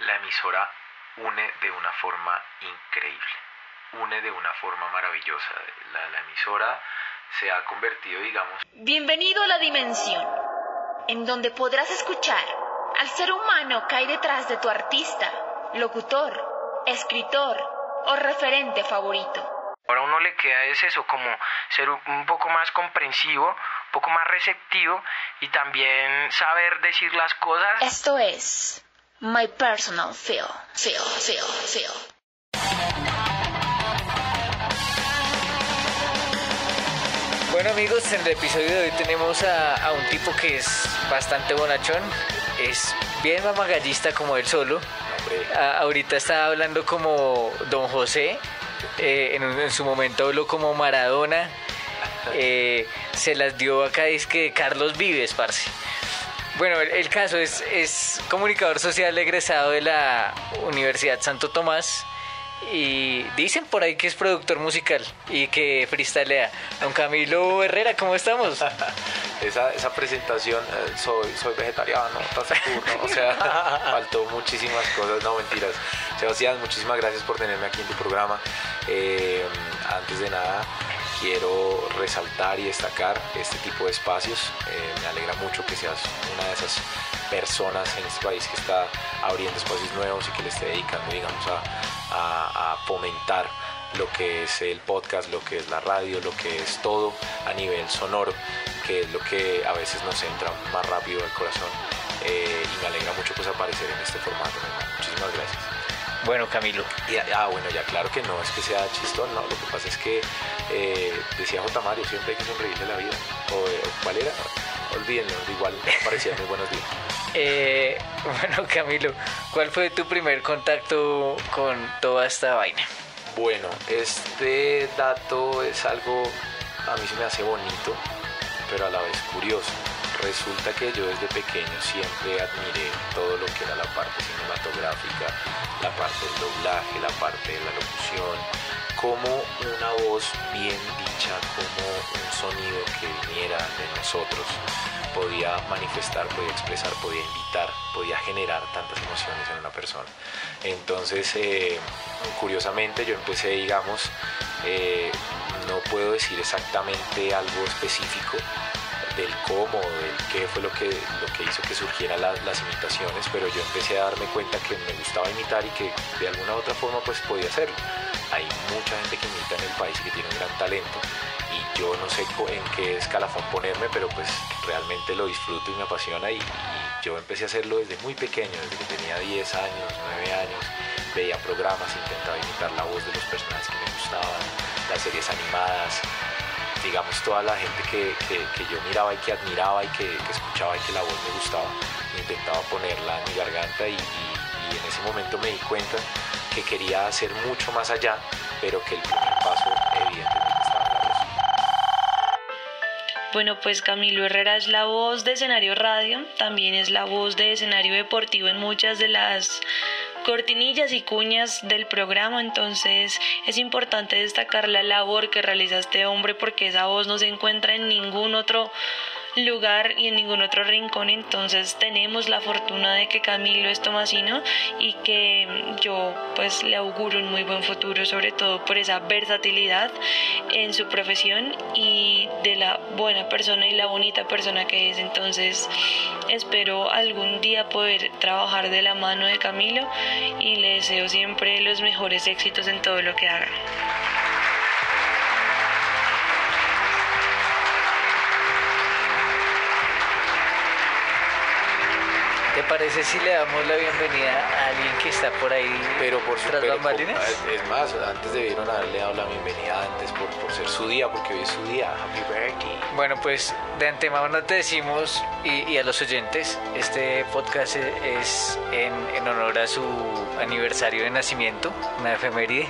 La emisora une de una forma increíble, une de una forma maravillosa. La, la emisora se ha convertido, digamos... Bienvenido a la dimensión, en donde podrás escuchar al ser humano que hay detrás de tu artista, locutor, escritor o referente favorito. Ahora a uno le queda es eso, como ser un poco más comprensivo, un poco más receptivo y también saber decir las cosas. Esto es My Personal Feel, Feel, Feel, Feel. Bueno amigos, en el episodio de hoy tenemos a, a un tipo que es bastante bonachón, es bien mamagallista como él solo. A- ahorita está hablando como Don José, eh, en, un- en su momento habló como Maradona, eh, se las dio acá, es que Carlos Vives, parce. Bueno, el, el caso es, es comunicador social egresado de la Universidad Santo Tomás y dicen por ahí que es productor musical y que freestylea. Don Camilo Herrera, ¿cómo estamos? Esa, esa presentación, eh, soy, soy vegetariano, taciturno, o sea, faltó muchísimas cosas, no mentiras. Sebastián, muchísimas gracias por tenerme aquí en tu programa. Eh, antes de nada, quiero resaltar y destacar este tipo de espacios. Eh, me alegra mucho que seas una de esas personas en este país que está abriendo espacios nuevos y que le esté dedicando, digamos, a, a- fomentar lo que es el podcast, lo que es la radio, lo que es todo a nivel sonoro, que es lo que a veces nos entra más rápido al corazón. Eh, y me alegra mucho pues aparecer en este formato. Muchísimas gracias. Bueno, Camilo. Y, ah, bueno, ya claro que no es que sea chistón, no, lo que pasa es que eh, decía J. Mario, siempre hay que sonreírle la vida. O, eh, ¿Cuál era? Olvídenlo, igual parecía muy buenos días. Eh, bueno, Camilo, ¿cuál fue tu primer contacto con toda esta vaina? Bueno, este dato es algo, a mí se me hace bonito, pero a la vez curioso. Resulta que yo desde pequeño siempre admiré todo lo que era la parte cinematográfica, la parte del doblaje, la parte de la locución, como una voz bien dicha, como un sonido que viniera de nosotros podía manifestar, podía expresar, podía invitar, podía generar tantas emociones en una persona. Entonces, eh, curiosamente, yo empecé, digamos, eh, no puedo decir exactamente algo específico del cómo, del qué fue lo que, lo que hizo que surgieran la- las imitaciones, pero yo empecé a darme cuenta que me gustaba imitar y que de alguna u otra forma pues podía hacerlo. Hay mucha gente que imita en el país y que tiene un gran talento y yo no sé en qué escalafón ponerme, pero pues realmente lo disfruto y me apasiona y, y yo empecé a hacerlo desde muy pequeño, desde que tenía 10 años, 9 años, veía programas, intentaba imitar la voz de los personajes que me gustaban, las series animadas, digamos toda la gente que, que- yo miraba y que admiraba y que, escuchaba y que la voz me gustaba, intentaba ponerla en mi garganta y, y- y en ese momento me di cuenta que quería hacer mucho más allá, pero que el primer paso evidentemente estaba en la voz. Bueno, pues Camilo Herrera es la voz de escenario radio, también es la voz de escenario deportivo en muchas de las cortinillas y cuñas del programa, entonces es importante destacar la labor que realiza este hombre porque esa voz no se encuentra en ningún otro lugar y en ningún otro rincón, entonces tenemos la fortuna de que Camilo es tomasino y que yo pues le auguro un muy buen futuro, sobre todo por esa versatilidad en su profesión y de la buena persona y la bonita persona que es, entonces espero algún día poder trabajar de la mano de Camilo y le deseo siempre los mejores éxitos en todo lo que haga. ¿Te parece si le damos la bienvenida a alguien que está por ahí Pero por tras pero bambalinas? por- Es más, antes debieron haberle dado la bienvenida antes por, por ser su día, porque hoy es su día. Happy birthday. Bueno, pues de antemano te decimos y, y a los oyentes, este podcast e- es en, en honor a su aniversario de nacimiento, una efeméride.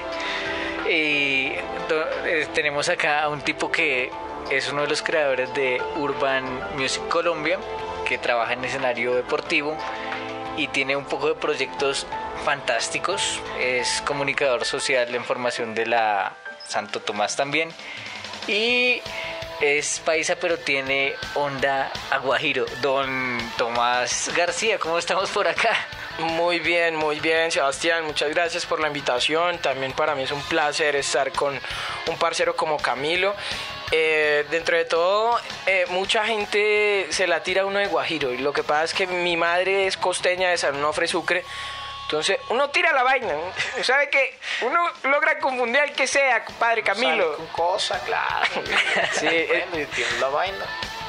Y do- eh, tenemos acá a un tipo que es uno de los creadores de Urban Music Colombia, que trabaja en escenario deportivo y tiene un poco de proyectos fantásticos. Es comunicador social en formación de la Santo Tomás también. Y es paisa pero tiene onda aguajiro. Don Tomás García, ¿cómo estamos por acá? Muy bien, muy bien, Sebastián. Muchas gracias por la invitación. También para mí es un placer estar con un parcero como Camilo. Eh, dentro de todo, eh, mucha gente se la tira a uno de Guajiro. Y lo que pasa es que mi madre es costeña de San Onofre Sucre. Entonces, uno tira la vaina. ¿Sabe qué? Uno logra confundir al que sea, padre Camilo. Con cosa, claro. sí, bueno, tiene la vaina.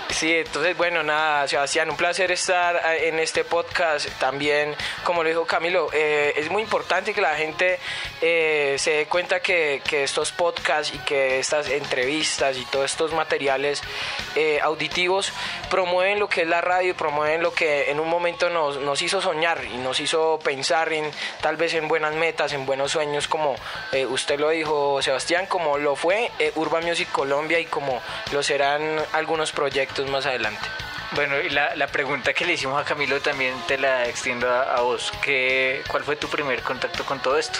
Sí, entonces, bueno, nada, Sebastián, un placer estar eh, en este podcast. También, como lo dijo Camilo, eh, es muy importante que la gente eh, se dé cuenta que, estos podcasts y que estas entrevistas y todos estos materiales auditivos promueven lo que es la radio y promueven lo que en un momento nos, nos hizo soñar y nos hizo pensar en tal vez en buenas metas, en buenos sueños, como usted lo dijo, Sebastián, como lo fue Urban Music Colombia y como lo serán algunos proyectos más adelante. Bueno, y la, la, pregunta que le hicimos a Camilo también te la extiendo a, vos. ¿Qué, ¿Cuál fue tu primer contacto con todo esto?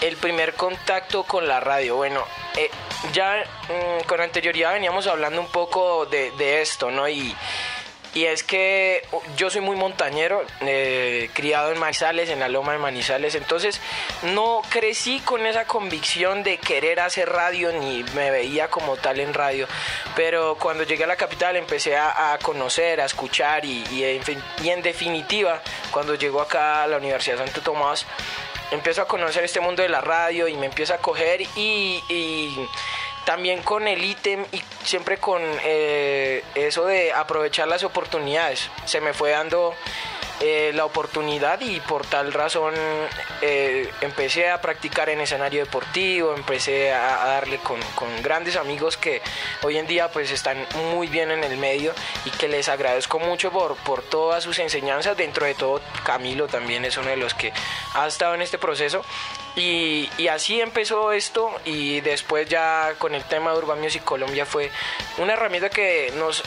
El primer contacto con la radio, bueno, eh, ya mm, con anterioridad veníamos hablando un poco de, de esto, ¿no? Y, y es que yo soy muy montañero, eh, criado en Manizales, en la loma de Manizales, entonces no crecí con esa convicción de querer hacer radio ni me veía como tal en radio, pero cuando llegué a la capital empecé a, conocer, a escuchar y, en, definitiva cuando llego acá a la Universidad de Santo Tomás empiezo a conocer este mundo de la radio y me empiezo a coger y también con el ítem y siempre con eh, eso de aprovechar las oportunidades. Se me fue dando eh, la oportunidad y por tal razón eh, empecé a practicar en escenario deportivo, empecé a, darle con, grandes amigos que hoy en día pues están muy bien en el medio y que les agradezco mucho por, por todas sus enseñanzas. Dentro de todo Camilo también es uno de los que ha estado en este proceso y, así empezó esto y después ya con el tema de Urban Music Colombia fue una herramienta que nos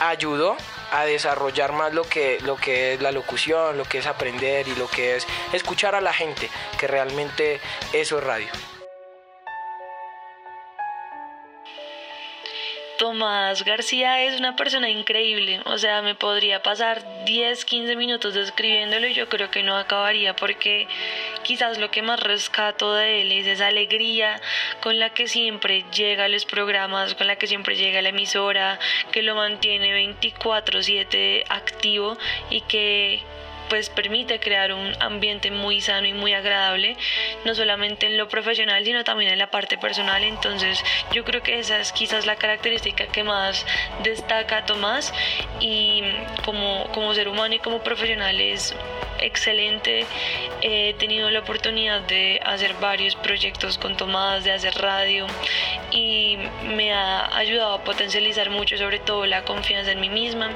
ayudó a desarrollar más lo que, lo que es la locución, lo que es aprender y lo que es escuchar a la gente, que realmente eso es radio. Tomás García es una persona increíble, o sea, me podría pasar 10, 15 minutos describiéndolo y yo creo que no acabaría porque quizás lo que más rescato de él es esa alegría con la que siempre llega a los programas, con la que siempre llega a la emisora, que lo mantiene 24/7 activo y que pues permite crear un ambiente muy sano y muy agradable, no solamente en lo profesional, sino también en la parte personal. Entonces yo creo que esa es quizás la característica que más destaca a Tomás y como, como ser humano y como profesional es excelente. He tenido la oportunidad de hacer varios proyectos con Tomás, de hacer radio y me ha ayudado a potencializar mucho, sobre todo la confianza en mí misma.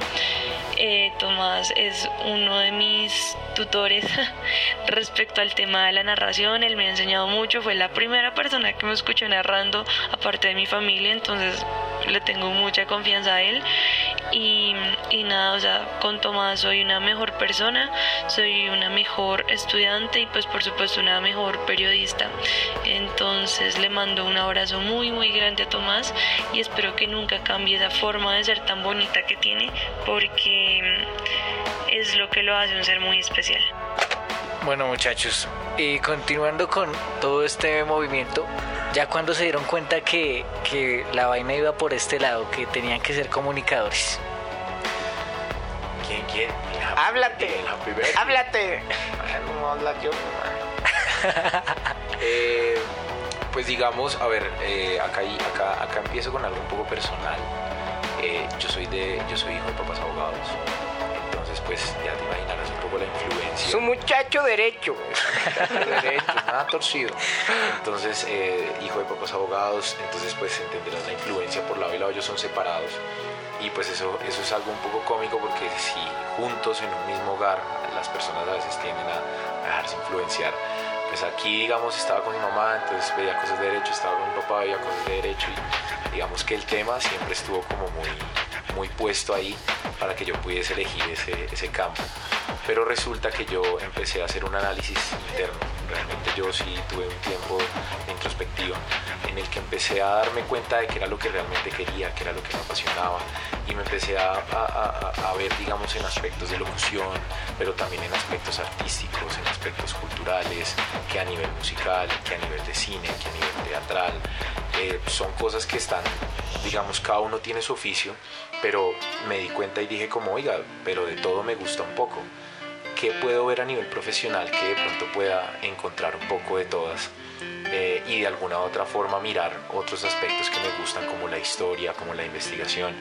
Eh, Tomás es uno de mis tutores respecto al tema de la narración. Él me ha enseñado mucho, fue la primera persona que me escuchó narrando, aparte de mi familia, entonces le tengo mucha confianza a él. Y, nada, o sea, con Tomás soy una mejor persona, soy una mejor estudiante y pues por supuesto una mejor periodista. Entonces le mando un abrazo muy muy grande a Tomás y espero que nunca cambie esa forma de ser tan bonita que tiene porque es lo que lo hace un ser muy especial. Bueno muchachos, y continuando con todo este movimiento, ya cuando se dieron cuenta que, que la vaina iba por este lado, que tenían que ser comunicadores. ¿Quién quiere? Háblate. Háblate. No habla yo. eh, pues digamos, a ver, eh, acá, acá, acá empiezo con algo un poco personal. Eh, yo soy de, yo soy hijo de papás abogados. Entonces, pues ya te imaginarás un poco la influencia. Es un muchacho derecho. derecho, nada torcido. Entonces, eh, hijo de papás abogados, entonces pues entenderás la influencia por lado y lado, ellos son separados. Y pues eso, eso es algo un poco cómico porque si juntos en un mismo hogar las personas a veces tienden a, dejarse influenciar. Pues aquí, digamos, estaba con mi mamá, entonces veía cosas de derecho, estaba con mi papá, veía cosas de derecho y digamos que el tema siempre estuvo como muy, muy puesto ahí para que yo pudiese elegir ese, ese campo. Pero resulta que yo empecé a hacer un análisis interno. Realmente yo sí tuve un tiempo de introspectiva en el que empecé a darme cuenta de qué era lo que realmente quería, qué era lo que me apasionaba y me empecé a, a, a, ver, digamos, en aspectos de locución, pero también en aspectos artísticos, en aspectos culturales, que a nivel musical, que a nivel de cine, que a nivel teatral. Eh, son cosas que están, digamos, cada uno tiene su oficio, pero me di cuenta y dije como, oiga, pero de todo me gusta un poco. ¿Qué puedo ver a nivel profesional que de pronto pueda encontrar un poco de todas? Eh, y de alguna otra forma mirar otros aspectos que me gustan como la historia, como la investigación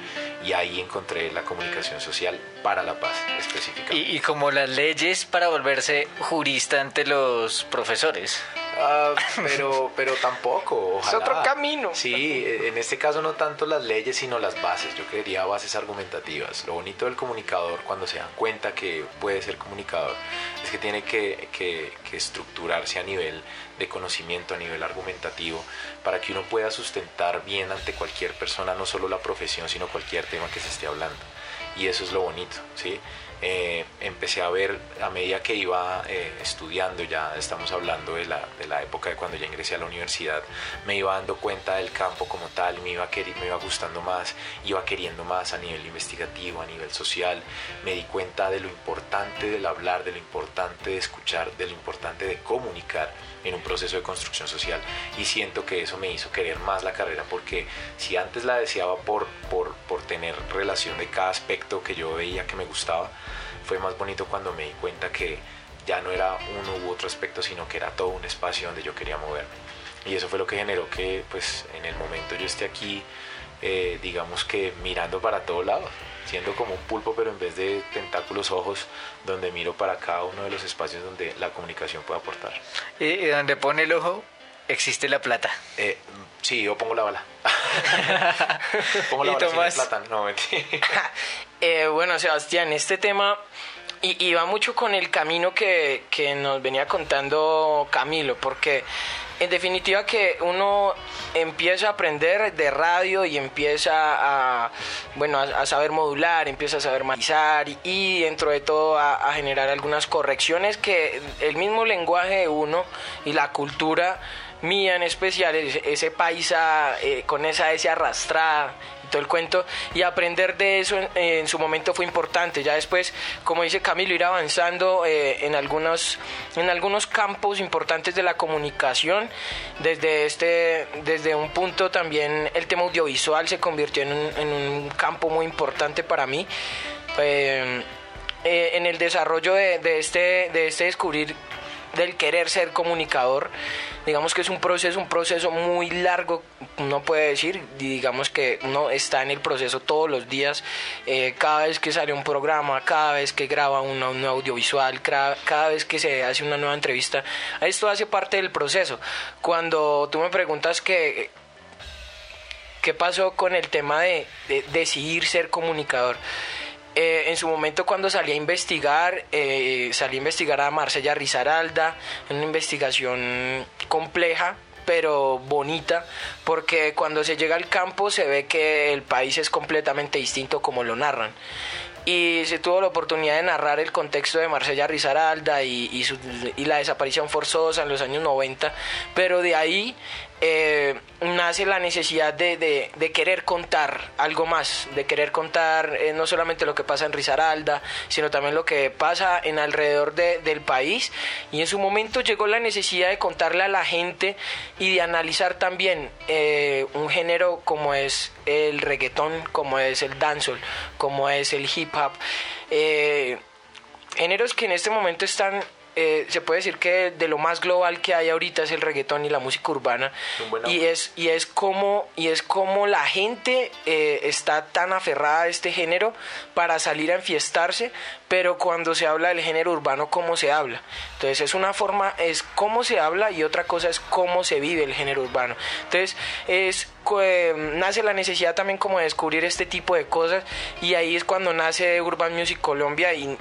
y ahí encontré la comunicación social para la paz específicamente. Y, y como las leyes para volverse jurista ante los profesores. Ah, pero, pero tampoco. Es otro camino. Sí, en este caso no tanto las leyes, sino las bases. Yo quería bases argumentativas. Lo bonito del comunicador, cuando se dan cuenta que puede ser comunicador, es que tiene que, que, que estructurarse a nivel de conocimiento, a nivel argumentativo, para que uno pueda sustentar bien ante cualquier persona, no solo la profesión, sino cualquier tema que se esté hablando. Y eso es lo bonito, ¿sí? Eh, empecé a ver a medida que iba eh, estudiando, ya estamos hablando de la, de la, época de cuando ya ingresé a la universidad, me iba dando cuenta del campo como tal, me iba, me iba gustando más, iba queriendo más a nivel investigativo, a nivel social, me di cuenta de lo importante del hablar, de lo importante de escuchar, de lo importante de comunicar en un proceso de construcción social y siento que eso me hizo querer más la carrera porque si antes la deseaba por, por, por tener relación de cada aspecto que yo veía que me gustaba, fue más bonito cuando me di cuenta que ya no era uno u otro aspecto, sino que era todo un espacio donde yo quería moverme. Y eso fue lo que generó que pues en el momento yo esté aquí, eh, digamos que mirando para todos lados, siendo como un pulpo, pero en vez de tentáculos ojos, donde miro para cada uno de los espacios donde la comunicación puede aportar. Y, donde pone el ojo, existe la plata. Eh, sí, yo pongo la bala. pongo la ¿Y bala Tomás? sin plata. No, eh, bueno, Sebastián, este tema y, y, va mucho con el camino que, que nos venía contando Camilo, porque en definitiva que uno empieza a aprender de radio y empieza a, bueno, a, saber modular, empieza a saber matizar y, dentro de todo a, generar algunas correcciones que el mismo lenguaje de uno y la cultura mía en especial, ese, ese paisa eh, con esa S arrastrada el cuento, y aprender de eso en, su momento fue importante. Ya después, como dice Camilo, ir avanzando eh, en, algunos, en algunos campos importantes de la comunicación. Desde, este, desde un punto también el tema audiovisual se convirtió en un, campo muy importante para mí. Eh, en el desarrollo de, de, este, de este descubrir del querer ser comunicador. Digamos que es un proceso, un proceso muy largo, uno puede decir, digamos que uno está en el proceso todos los días, eh, cada vez que sale un programa, cada vez que graba una, un audiovisual, cada, cada, vez que se hace una nueva entrevista, esto hace parte del proceso. Cuando tú me preguntas que qué pasó con el tema de, de decidir ser comunicador, eh, en su momento cuando salí a investigar, eh, salí a investigar a Marcella Rizaralda, una investigación compleja, pero bonita, porque cuando se llega al campo se ve que el país es completamente distinto como lo narran. Y se tuvo la oportunidad de narrar el contexto de Marcella Rizaralda y, y, la desaparición forzosa en los años 90, pero de ahí eh, nace la necesidad de, querer contar algo más, de querer contar eh, no solamente lo que pasa en Risaralda, sino también lo que pasa en alrededor de, del país. Y en su momento llegó la necesidad de contarle a la gente y de analizar también eh, un género como es el reggaetón, como es el dancehall, como es el hip hop. Géneros que en este momento están eh, se puede decir que de lo más global que hay ahorita es el reggaetón y la música urbana. Y es y es como y es como la gente eh, está tan aferrada a este género para salir a enfiestarse pero cuando se habla del género urbano cómo se habla entonces es una forma es cómo se habla y otra cosa es cómo se vive el género urbano. Entonces es nace la necesidad también como de descubrir este tipo de cosas y ahí es cuando nace Urban Music Colombia y,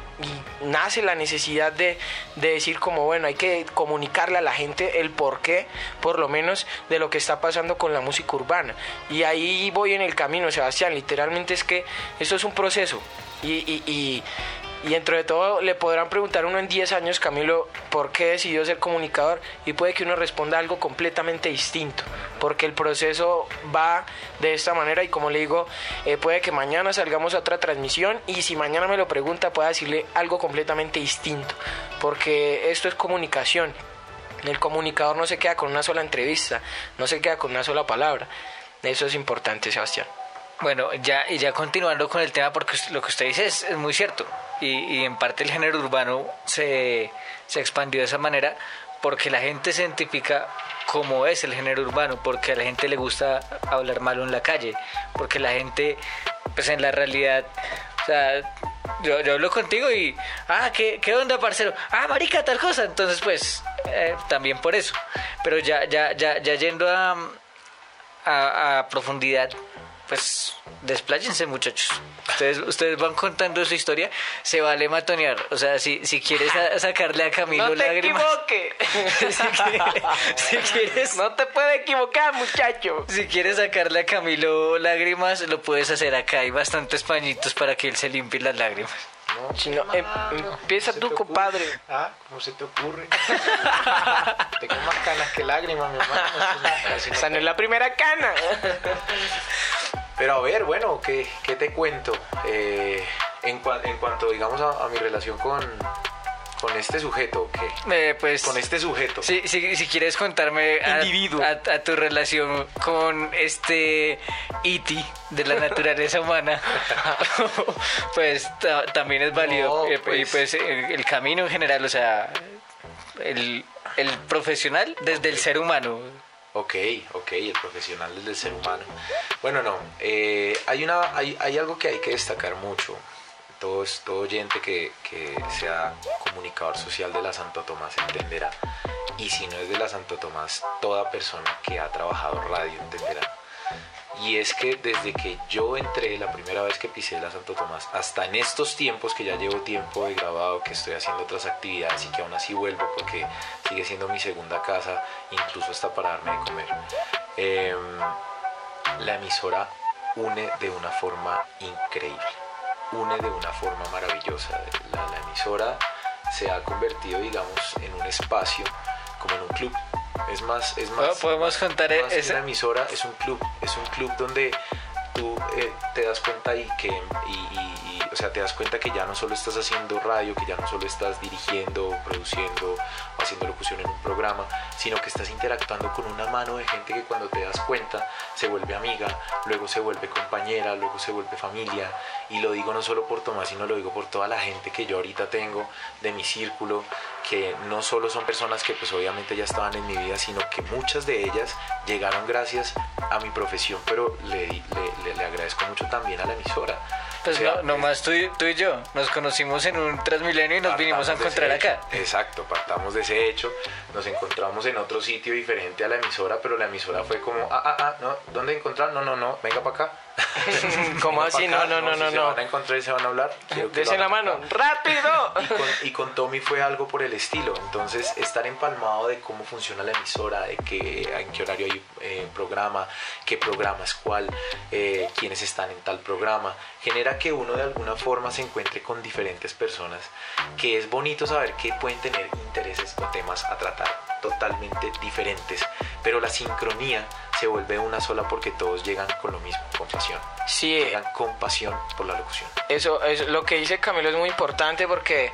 nace la necesidad de, de, decir como bueno hay que comunicarle a la gente el porqué por lo menos de lo que está pasando con la música urbana. Y ahí voy en el camino Sebastián literalmente es que esto es un proceso. Y dentro de todo le podrán preguntar uno en 10 años, Camilo, ¿por qué decidió ser comunicador? Y puede que uno responda algo completamente distinto, porque el proceso va de esta manera y como le digo, eh, puede que mañana salgamos a otra transmisión y si mañana me lo pregunta pueda decirle algo completamente distinto, porque esto es comunicación. El comunicador no se queda con una sola entrevista, no se queda con una sola palabra. Eso es importante, Sebastián. Bueno, ya, y ya continuando con el tema, porque lo que usted dice es muy cierto y, en parte el género urbano se, se expandió de esa manera porque la gente se identifica como es el género urbano, porque a la gente le gusta hablar malo en la calle, porque la gente, pues en la realidad, o sea, yo, yo hablo contigo y, ah, ¿qué, ¿qué, onda, parcero? Ah, marica, tal cosa. Entonces, pues, eh, también por eso. Pero ya, ya, ya, ya yendo a profundidad, pues despláyense muchachos. Ustedes, ustedes van contando su historia, se vale matonear. O sea, si, si quieres sacarle a Camilo no te lágrimas. si, quieres, No te puedes equivocar, muchacho. Si quieres sacarle a Camilo lágrimas, lo puedes hacer acá. Hay bastantes pañitos para que él se limpie las lágrimas. No, si no, em, empieza tú, compadre. Ah, ¿cómo se te ocurre? Tengo más canas que lágrimas, mi hermano. Esa no es la primera cana. Pero a ver, bueno, ¿qué, qué te cuento? Eh, en, en, cuanto, digamos, a, mi relación con, con este sujeto, ¿qué? Eh, pues, con este sujeto. Si, si, si quieres contarme a, a, tu relación con este Iti e de la naturaleza humana, pues también es válido. Eh, y pues, pues el, camino en general, o sea, el, el profesional desde el ser humano. Ok, ok, el profesional del ser humano. Bueno, no, eh, hay, una, hay, hay, algo que hay que destacar mucho. Todo, todo oyente que, que sea comunicador social de la Santo Tomás entenderá. Y si no es de la Santo Tomás, toda persona que ha trabajado radio entenderá y es que desde que yo entré la primera vez que pisé la Santo Tomás, hasta en estos tiempos que ya llevo tiempo de grabado, que estoy haciendo otras actividades y que aún así vuelvo porque sigue siendo mi segunda casa, incluso hasta para darme de comer, em, la emisora une de una forma increíble, une de una forma maravillosa. La, la emisora se ha convertido, digamos, en un espacio como en un club es más, es más. Podemos contar esa emisora, es un club, es un club donde tú eh, te das cuenta y que, y, o sea, te das cuenta que ya no solo estás haciendo radio, que ya no solo estás dirigiendo, produciendo o haciendo locución en un programa, sino que estás interactuando con una mano de gente que cuando te das cuenta se vuelve amiga, luego se vuelve compañera, luego se vuelve familia. Y lo digo no solo por Tomás, sino lo digo por toda la gente que yo ahorita tengo de mi círculo, que no solo son personas que pues obviamente ya estaban en mi vida, sino que muchas de ellas llegaron gracias a mi profesión, pero le, le, le agradezco mucho también a la emisora pues no, nomás tú, tú, y yo nos conocimos en un Transmilenio y nos vinimos a encontrar acá. Exacto, partamos de ese hecho, nos encontramos en otro sitio diferente a la emisora, pero la emisora fue como, ah, ah, ah, no, ¿dónde encontrar? No, no, no, venga para acá. ¿Cómo así? No, no, no, no. Se van a encontrar y se van a hablar. Desen la mano, ¡rápido! Y con, Tommy fue algo por el estilo. Entonces, estar empalmado de cómo funciona la emisora, de qué, en qué horario hay eh, programa, qué programa es cuál, eh, quiénes están en tal programa, genera que uno de alguna forma se encuentre con diferentes personas, que es bonito saber que pueden tener intereses o temas a tratar totalmente diferentes, pero la sincronía se vuelve una sola porque todos llegan con lo mismo, con pasión. Sí. Llegan con pasión por la locución. Eso es lo que dice Camilo es muy importante porque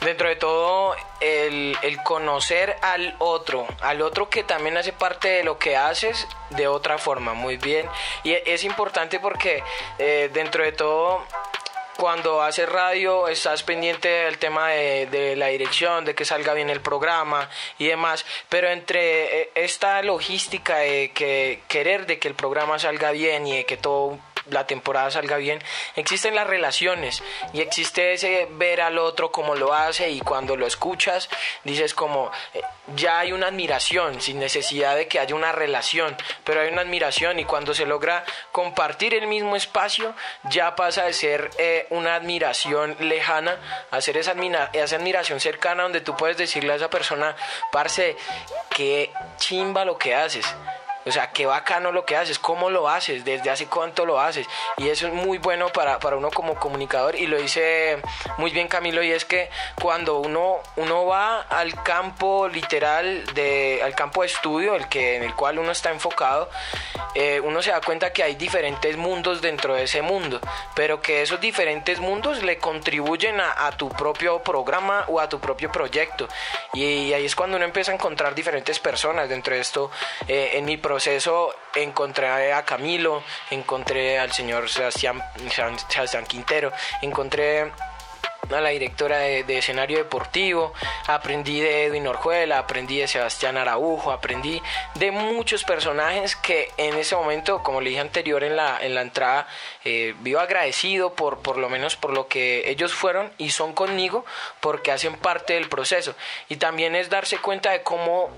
dentro de todo el, conocer al otro, al otro que también hace parte de lo que haces de otra forma, muy bien. Y es importante porque eh, dentro de todo cuando haces radio estás pendiente del tema de, la dirección, de que salga bien el programa y demás, pero entre eh, esta logística de que querer de que el programa salga bien y de que todo la temporada salga bien, existen las relaciones y existe ese ver al otro como lo hace y cuando lo escuchas dices como eh, ya hay una admiración sin necesidad de que haya una relación, pero hay una admiración y cuando se logra compartir el mismo espacio ya pasa de ser eh, una admiración lejana a ser esa, esa admiración cercana donde tú puedes decirle a esa persona, parce, qué chimba lo que haces O sea, qué bacano lo que haces, cómo lo haces, desde hace cuánto lo haces. Y eso es muy bueno para, para uno como comunicador. Y lo dice muy bien Camilo, y es que cuando uno, uno va al campo literal, de, al campo de estudio, el que, en el cual uno está enfocado, eh, uno se da cuenta que hay diferentes mundos dentro de ese mundo, pero que esos diferentes mundos le contribuyen a, a tu propio programa o a tu propio proyecto. Y, ahí es cuando uno empieza a encontrar diferentes personas dentro de esto. Eh, en mi proceso encontré a Camilo, encontré al señor Sebastián, Sebastián Quintero, encontré a la directora de, escenario deportivo, aprendí de Edwin Orjuela, aprendí de Sebastián Araujo, aprendí de muchos personajes que en ese momento, como le dije anterior en la, en la entrada, eh, vivo agradecido por, por lo menos por lo que ellos fueron y son conmigo porque hacen parte del proceso. Y también es darse cuenta de cómo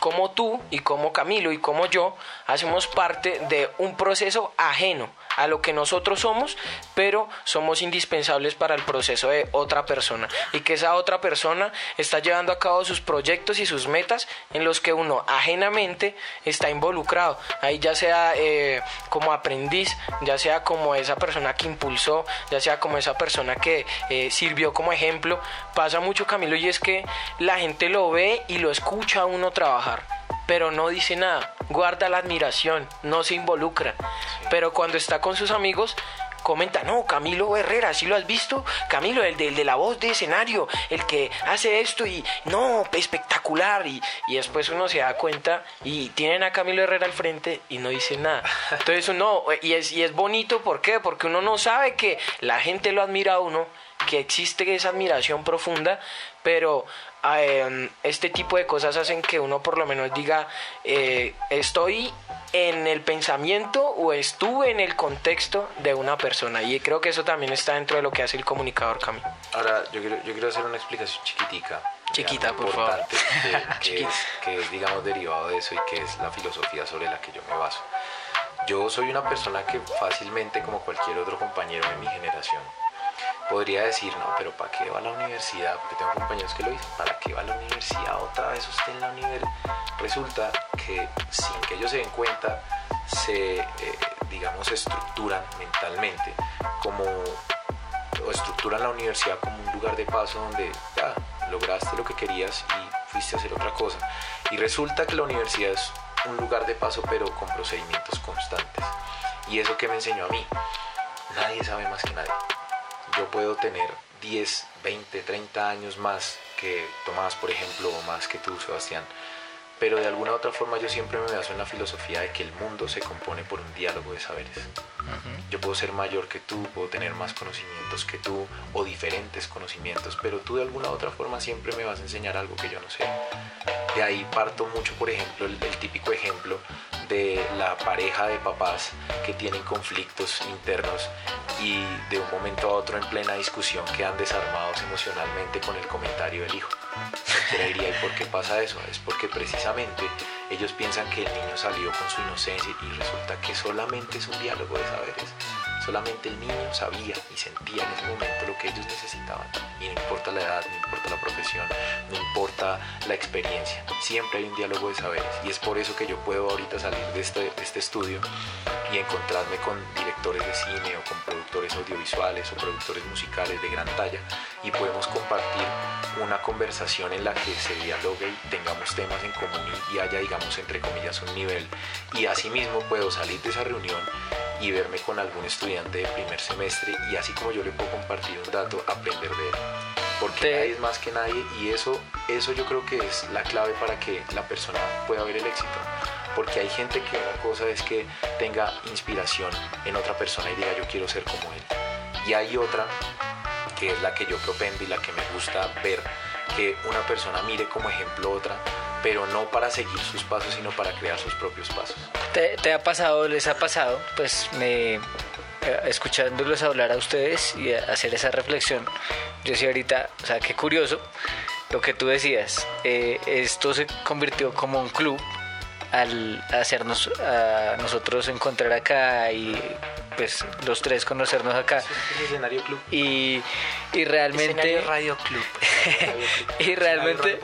como tú y como Camilo y como yo hacemos parte de un proceso ajeno a lo que nosotros somos, pero somos indispensables para el proceso de otra persona. Y que esa otra persona está llevando a cabo sus proyectos y sus metas en los que uno ajenamente está involucrado, ahí ya sea eh, como aprendiz, ya sea como esa persona que impulsó, ya sea como esa persona que eh, sirvió como ejemplo, pasa mucho Camilo y es que la gente lo ve y lo escucha a uno trabajar pero no dice nada, guarda la admiración, no se involucra. Pero cuando está con sus amigos, comenta, no, Camilo Herrera, ¿sí lo has visto? Camilo, el de, de la voz de escenario, el que hace esto y no, espectacular. Y, y, después uno se da cuenta y tienen a Camilo Herrera al frente y no dice nada. Entonces uno, y es, y es bonito, ¿por qué? Porque uno no sabe que la gente lo admira a uno, que existe esa admiración profunda, pero Em, este tipo de cosas hacen que uno por lo menos diga, eh, estoy en el pensamiento o estuve en el contexto de una persona. Y creo que eso también está dentro de lo que hace el comunicador Cami. Ahora, yo quiero, yo quiero hacer una explicación chiquitica. Chiquita, por favor. Que, que es, digamos, derivado de eso y que es la filosofía sobre la que yo me baso. Yo soy una persona que fácilmente, como cualquier otro compañero de mi generación, podría decir, no, pero ¿para qué va a la universidad? Porque tengo compañeros que lo dicen, ¿para qué va a la universidad otra vez usted en la universidad? Resulta que sin que ellos se den cuenta, se, eh, digamos, estructuran mentalmente como, o estructuran la universidad como un lugar de paso donde ya lograste lo que querías y fuiste a hacer otra cosa. Y resulta que la universidad es un lugar de paso pero con procedimientos constantes. Y eso que me enseñó a mí, nadie sabe más que nadie yo puedo tener 10, 20, 30 años más que Tomás, por ejemplo, o más que tú, Sebastián. Pero de alguna u otra forma yo siempre me baso en la filosofía de que el mundo se compone por un diálogo de saberes. Yo puedo ser mayor que tú, puedo tener más conocimientos que tú o diferentes conocimientos, pero tú de alguna u otra forma siempre me vas a enseñar algo que yo no sé. De ahí parto mucho, por ejemplo, el, el típico ejemplo de la pareja de papás que tienen conflictos internos y de un momento a otro en plena discusión quedan desarmados emocionalmente con el comentario del hijo. ¿Y por qué pasa eso? Es porque precisamente ellos piensan que el niño salió con su inocencia y resulta que solamente es un diálogo de saberes. Solamente el niño sabía y sentía en ese momento lo que ellos necesitaban. Y no importa la edad, no importa la profesión, no importa la experiencia. Siempre hay un diálogo de saberes. Y es por eso que yo puedo ahorita salir de este, de este estudio y encontrarme con directores de cine o con productores audiovisuales o productores musicales de gran talla y podemos compartir una conversación en la que se dialogue y tengamos temas en común y haya, digamos, entre comillas, un nivel. Y asimismo puedo salir de esa reunión y verme con algún estudiante de primer semestre y así como yo le puedo compartir un dato, aprender de él. Porque nadie es más que nadie y eso, eso yo creo que es la clave para que la persona pueda ver el éxito. Porque hay gente que una cosa es que tenga inspiración en otra persona y diga yo quiero ser como él. Y hay otra que es la que yo propendo y la que me gusta ver, que una persona mire como ejemplo otra pero no para seguir sus pasos, sino para crear sus propios pasos. ¿Te, ha pasado, les ha pasado? Pues me, eh, escuchándolos hablar a ustedes y hacer esa reflexión, yo decía ahorita, o sea, qué curioso lo que tú decías, eh, esto se convirtió como un club al hacernos a nosotros encontrar acá y pues los tres conocernos acá. escenario club. Y, y realmente... Radio Club. y realmente...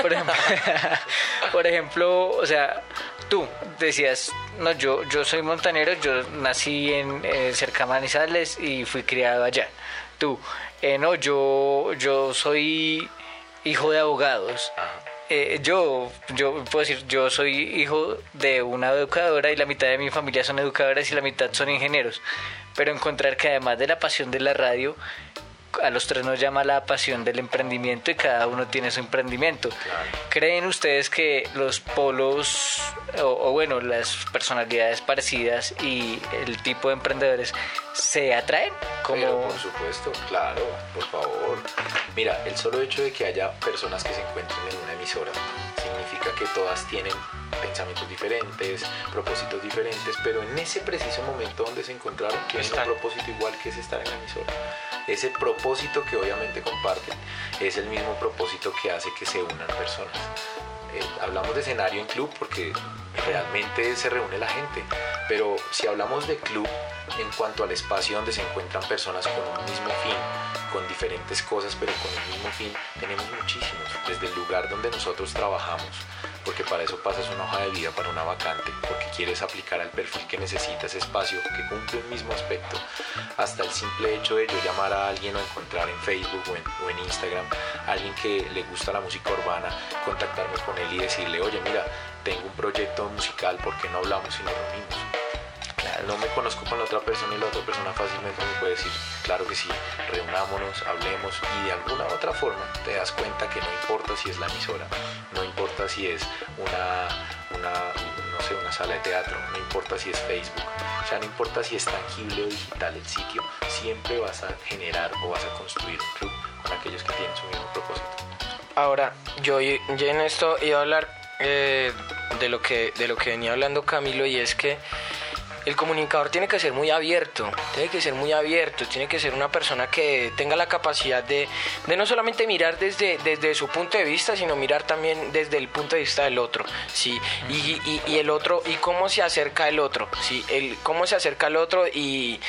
Por ejemplo, por ejemplo, o sea, tú decías, no, yo, yo soy montanero, yo nací en eh, cerca de Manizales y fui criado allá. Tú, eh, no, yo, yo soy hijo de abogados. Eh, yo, yo puedo decir, yo soy hijo de una educadora y la mitad de mi familia son educadoras y la mitad son ingenieros. Pero encontrar que además de la pasión de la radio, a los tres nos llama la pasión del emprendimiento y cada uno tiene su emprendimiento. ¿Creen ustedes que los polos, o, bueno, las personalidades parecidas y el tipo de emprendedores se atraen? Como... por supuesto, claro, por favor. Mira, el solo hecho de que haya personas que se encuentren en una emisora significa que todas tienen pensamientos diferentes, propósitos diferentes, pero en ese preciso momento donde se encontraron tienen un propósito igual que es estar en la emisora. Ese propósito que obviamente comparten es el mismo propósito que hace que se unan personas. Eh, hablamos de escenario en club porque realmente se reúne la gente, pero si hablamos de club en cuanto al espacio donde se encuentran personas con un mismo fin, con diferentes cosas, pero con el mismo fin, tenemos muchísimos, desde el lugar donde nosotros trabajamos, porque para eso pasas una hoja de vida para una vacante, porque quieres aplicar al perfil que necesita ese espacio que cumple un mismo aspecto, hasta el simple hecho de yo llamar a alguien o encontrar en Facebook o en, o en Instagram a alguien que le gusta la música urbana, contactarme con él y decirle, oye, mira, tengo un proyecto musical, ¿por qué no hablamos y nos reunimos? No me conozco con la otra persona y la otra persona fácilmente me puede decir, claro que sí, reunámonos, hablemos y de alguna u otra forma te das cuenta que no importa si es la emisora, no importa si es una, una, no sé, una sala de teatro, no importa si es Facebook, o sea, no importa si es tangible o digital el sitio, siempre vas a generar o vas a construir un club con aquellos que tienen su mismo propósito. Ahora, yo, yo en esto iba a hablar eh, de, lo que, de lo que venía hablando Camilo y es que el comunicador tiene que ser muy abierto, tiene que ser muy abierto, tiene que ser una persona que tenga la capacidad de, no solamente mirar desde, desde su punto de vista, sino mirar también desde el punto de vista del otro, ¿sí? Y, y, el otro, y cómo se acerca el otro, ¿sí? El, cómo se acerca el otro y,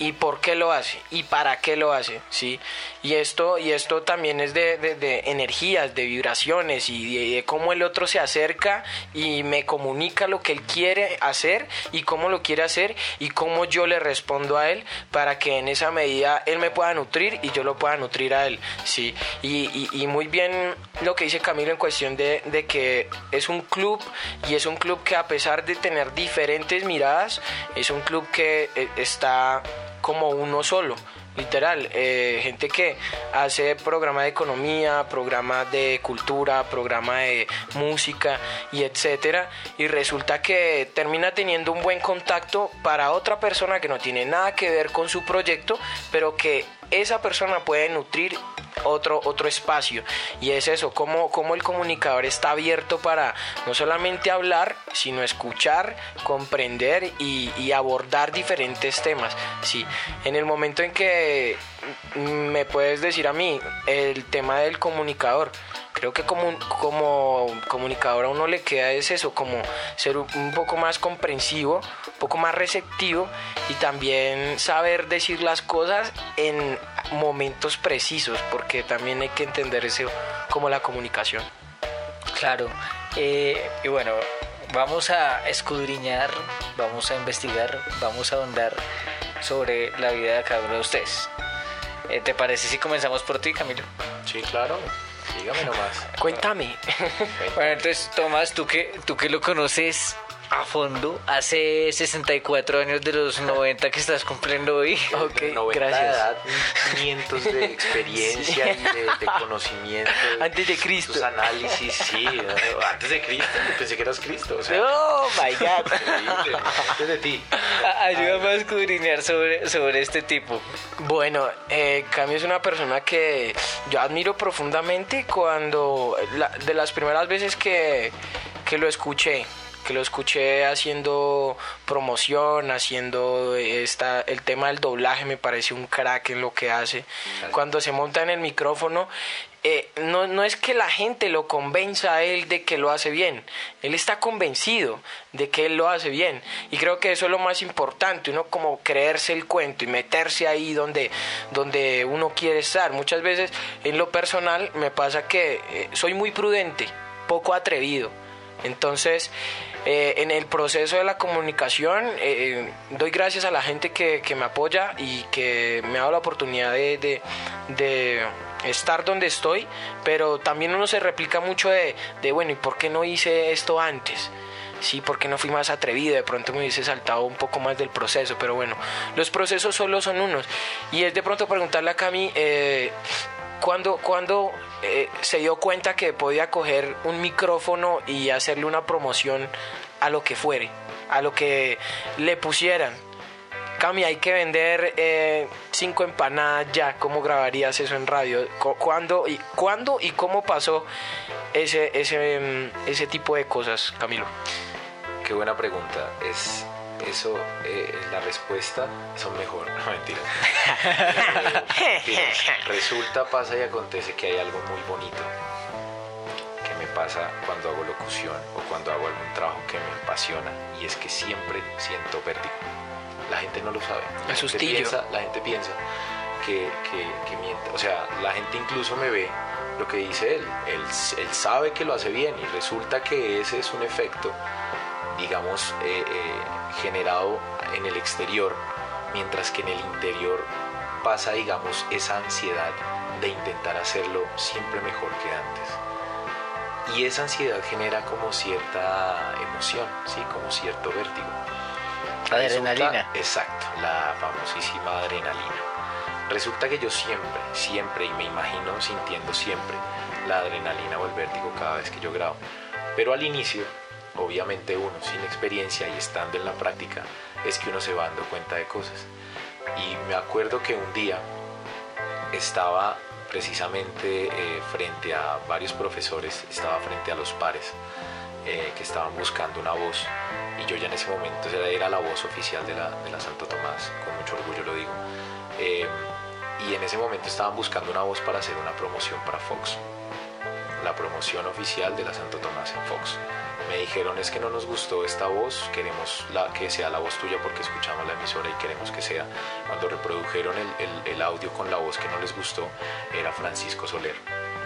y por qué lo hace y para qué lo hace, ¿sí? Y esto, y esto también es de, de, energías, de vibraciones y de, cómo el otro se acerca y me comunica lo que él quiere hacer y cómo lo quiere hacer y cómo yo le respondo a él para que en esa medida él me pueda nutrir y yo lo pueda nutrir a él, ¿sí? Y, y, muy bien lo que dice Camilo en cuestión de, de que es un club y es un club que a pesar de tener diferentes miradas, es un club que eh, está como uno solo literal, eh, gente que hace programa de economía, programa de cultura, programa de música y etcétera, y resulta que termina teniendo un buen contacto para otra persona que no tiene nada que ver con su proyecto, pero que esa persona puede nutrir otro, otro espacio. Y es eso, como, como el comunicador está abierto para no solamente hablar, sino escuchar, comprender y, abordar diferentes temas. Sí, en el momento en que me puedes decir a mí el tema del comunicador, creo que como, como comunicador a uno le queda es eso, como ser un poco más comprensivo, un poco más receptivo y también saber decir las cosas en momentos precisos, porque también hay que entender eso como la comunicación. Claro, eh, y bueno, vamos a escudriñar, vamos a investigar, vamos a ahondar sobre la vida de cada uno de ustedes. Eh, ¿Te parece si comenzamos por ti, Camilo? Sí, claro. Dígame nomás. Cuéntame. bueno, entonces, Tomás, tú que, tú que lo conoces a fondo hace 64 años de los 90 que estás cumpliendo hoy. Ok, gracias. Edad, de experiencia y de, conocimiento. Antes de Cristo. Tus análisis, sí. Antes de Cristo. Pensé que eras Cristo. oh my God. Antes de ti. Ayúdame a escudriñar sobre, sobre este tipo. Bueno, eh, Cami es una persona que yo admiro profundamente cuando, de las primeras veces que, que lo escuché que lo escuché haciendo promoción, haciendo esta, el tema del doblaje, me parece un crack en lo que hace. Cuando se monta en el micrófono, eh, no, no es que la gente lo convenza a él de que lo hace bien, él está convencido de que él lo hace bien. Y creo que eso es lo más importante, uno como creerse el cuento y meterse ahí donde, donde uno quiere estar. Muchas veces en lo personal me pasa que eh, soy muy prudente, poco atrevido Entonces, eh, en el proceso de la comunicación, eh, doy gracias a la gente que, me apoya y que me ha dado la oportunidad de, estar donde estoy, pero también uno se replica mucho de, de, bueno, ¿y por qué no hice esto antes? Sí, ¿por qué no fui más atrevido? De pronto me hubiese saltado un poco más del proceso, pero bueno, los procesos solo son unos. Y es de pronto preguntarle a Cami, eh, ¿cuándo, cuando eh, se dio cuenta que podía coger un micrófono y hacerle una promoción a lo que fuere, a lo que le pusieran. Cami, hay que vender eh, cinco empanadas ya. ¿Cómo grabarías eso en radio? ¿Cuándo y, ¿cuándo y cómo pasó ese, ese, mm, ese tipo de cosas, Camilo? Qué buena pregunta. Es eso, eh, la respuesta son mejor. No, mentira. resulta, pasa y acontece que hay algo muy bonito que me pasa cuando hago locución o cuando hago algún trabajo que me apasiona y es que siempre siento vértigo. La gente no lo sabe. La gente piensa, la gente piensa que, que, miente. O sea, la gente incluso me ve lo que dice él. él. Él sabe que lo hace bien y resulta que ese es un efecto digamos, eh, eh, generado en el exterior, mientras que en el interior pasa, digamos, esa ansiedad de intentar hacerlo siempre mejor que antes. Y esa ansiedad genera como cierta emoción, ¿sí? Como cierto vértigo. Adrenalina. exacto, la famosísima adrenalina. Resulta que yo siempre, siempre, y me imagino sintiendo siempre la adrenalina o el vértigo cada vez que yo grabo. Pero al inicio obviamente uno sin experiencia y estando en la práctica es que uno se va dando cuenta de cosas. Y me acuerdo que un día estaba precisamente eh, frente a varios profesores, estaba frente a los pares eh, que estaban buscando una voz y yo ya en ese momento era la voz oficial de la, de la Santo Tomás, con mucho orgullo lo digo. Eh, y en ese momento estaban buscando una voz para hacer una promoción para Fox, la promoción oficial de la Santo Tomás en Fox me dijeron es que no nos gustó esta voz, queremos la, que sea la voz tuya porque escuchamos la emisora y queremos que sea. Cuando reprodujeron el, audio con la voz que no les gustó, era Francisco Soler.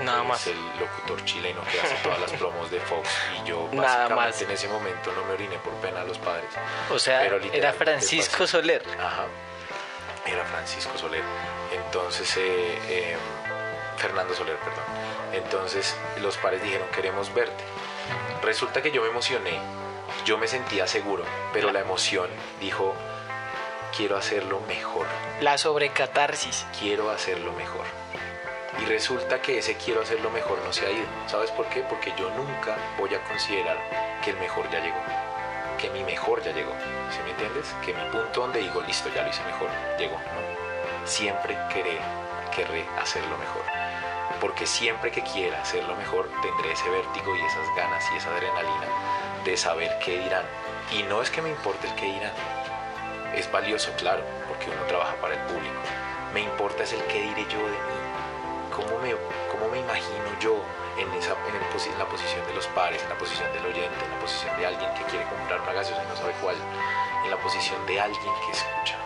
Nada más. el locutor chileno que hace todas las promos de Fox y yo básicamente en ese momento no me oriné por pena a los padres. O sea, era Francisco Soler. Ajá, era Francisco Soler. Entonces, eh, em, Fernando Soler, perdón. Entonces los padres dijeron queremos verte. Resulta que yo me emocioné, yo me sentía seguro, pero la emoción dijo, quiero hacerlo mejor. La sobrecatarsis. Quiero hacerlo mejor. Y resulta que ese quiero hacerlo mejor no se ha ido. ¿Sabes por qué? Porque yo nunca voy a considerar que el mejor ya llegó. Que mi mejor ya llegó. ¿Sí me entiendes? Que mi punto donde digo, listo, ya lo hice mejor, llegó. ¿no? Siempre querré, querré hacerlo mejor porque siempre que quiera hacerlo mejor tendré ese vértigo y esas ganas y esa adrenalina de saber qué dirán. Y no es que me importe el qué dirán, es valioso, claro, porque uno trabaja para el público. Me importa es el qué diré yo de mí, cómo me, cómo me imagino yo en, esa, en, la posición de los pares, en la posición del oyente, en la posición de alguien que quiere comprar una gaseosa y no sabe cuál, en la posición de alguien que escucha.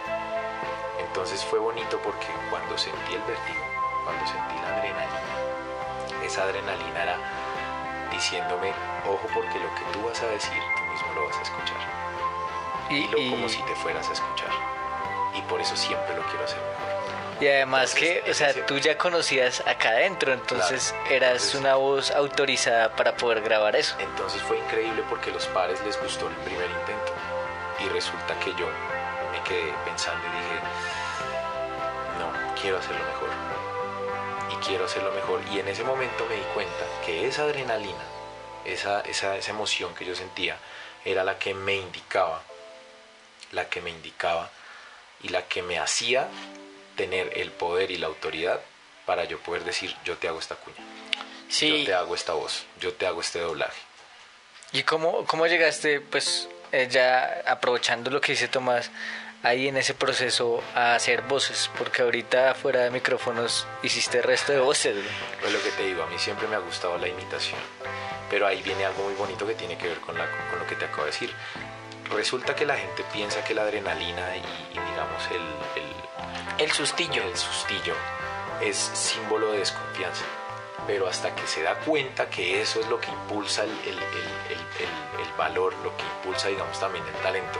Entonces fue bonito porque cuando sentí el vértigo, cuando sentí la adrenalina. Esa adrenalina era diciéndome, ojo porque lo que tú vas a decir, tú mismo lo vas a escuchar. Y, lo como si te fueras a escuchar. Y por eso siempre lo quiero hacer mejor. Y además que, o sea, tú ya conocías acá adentro, entonces eras una voz autorizada para poder grabar eso. Entonces fue increíble porque los padres les gustó el primer intento. Y resulta que yo me quedé pensando y dije, no, quiero hacerlo mejor quiero hacerlo mejor. Y en ese momento me di cuenta que esa adrenalina, esa, esa, esa emoción que yo sentía, era la que me indicaba, la que me indicaba y la que me hacía tener el poder y la autoridad para yo poder decir, yo te hago esta cuña, sí. yo te hago esta voz, yo te hago este doblaje. ¿Y cómo, cómo llegaste, pues, eh, ya aprovechando lo que dice Tomás, ahí en ese proceso a hacer voces? Porque ahorita fuera de micrófonos hiciste el resto de voces. Pues lo que te digo, a mí siempre me ha gustado la imitación, pero ahí viene algo muy bonito que tiene que ver con, la, con lo que te acabo de decir. Resulta que la gente piensa que la adrenalina y, digamos el, el, sustillo. El sustillo es símbolo de desconfianza. pero hasta que se da cuenta que eso es lo que impulsa el, valor, lo que impulsa, digamos, también el talento,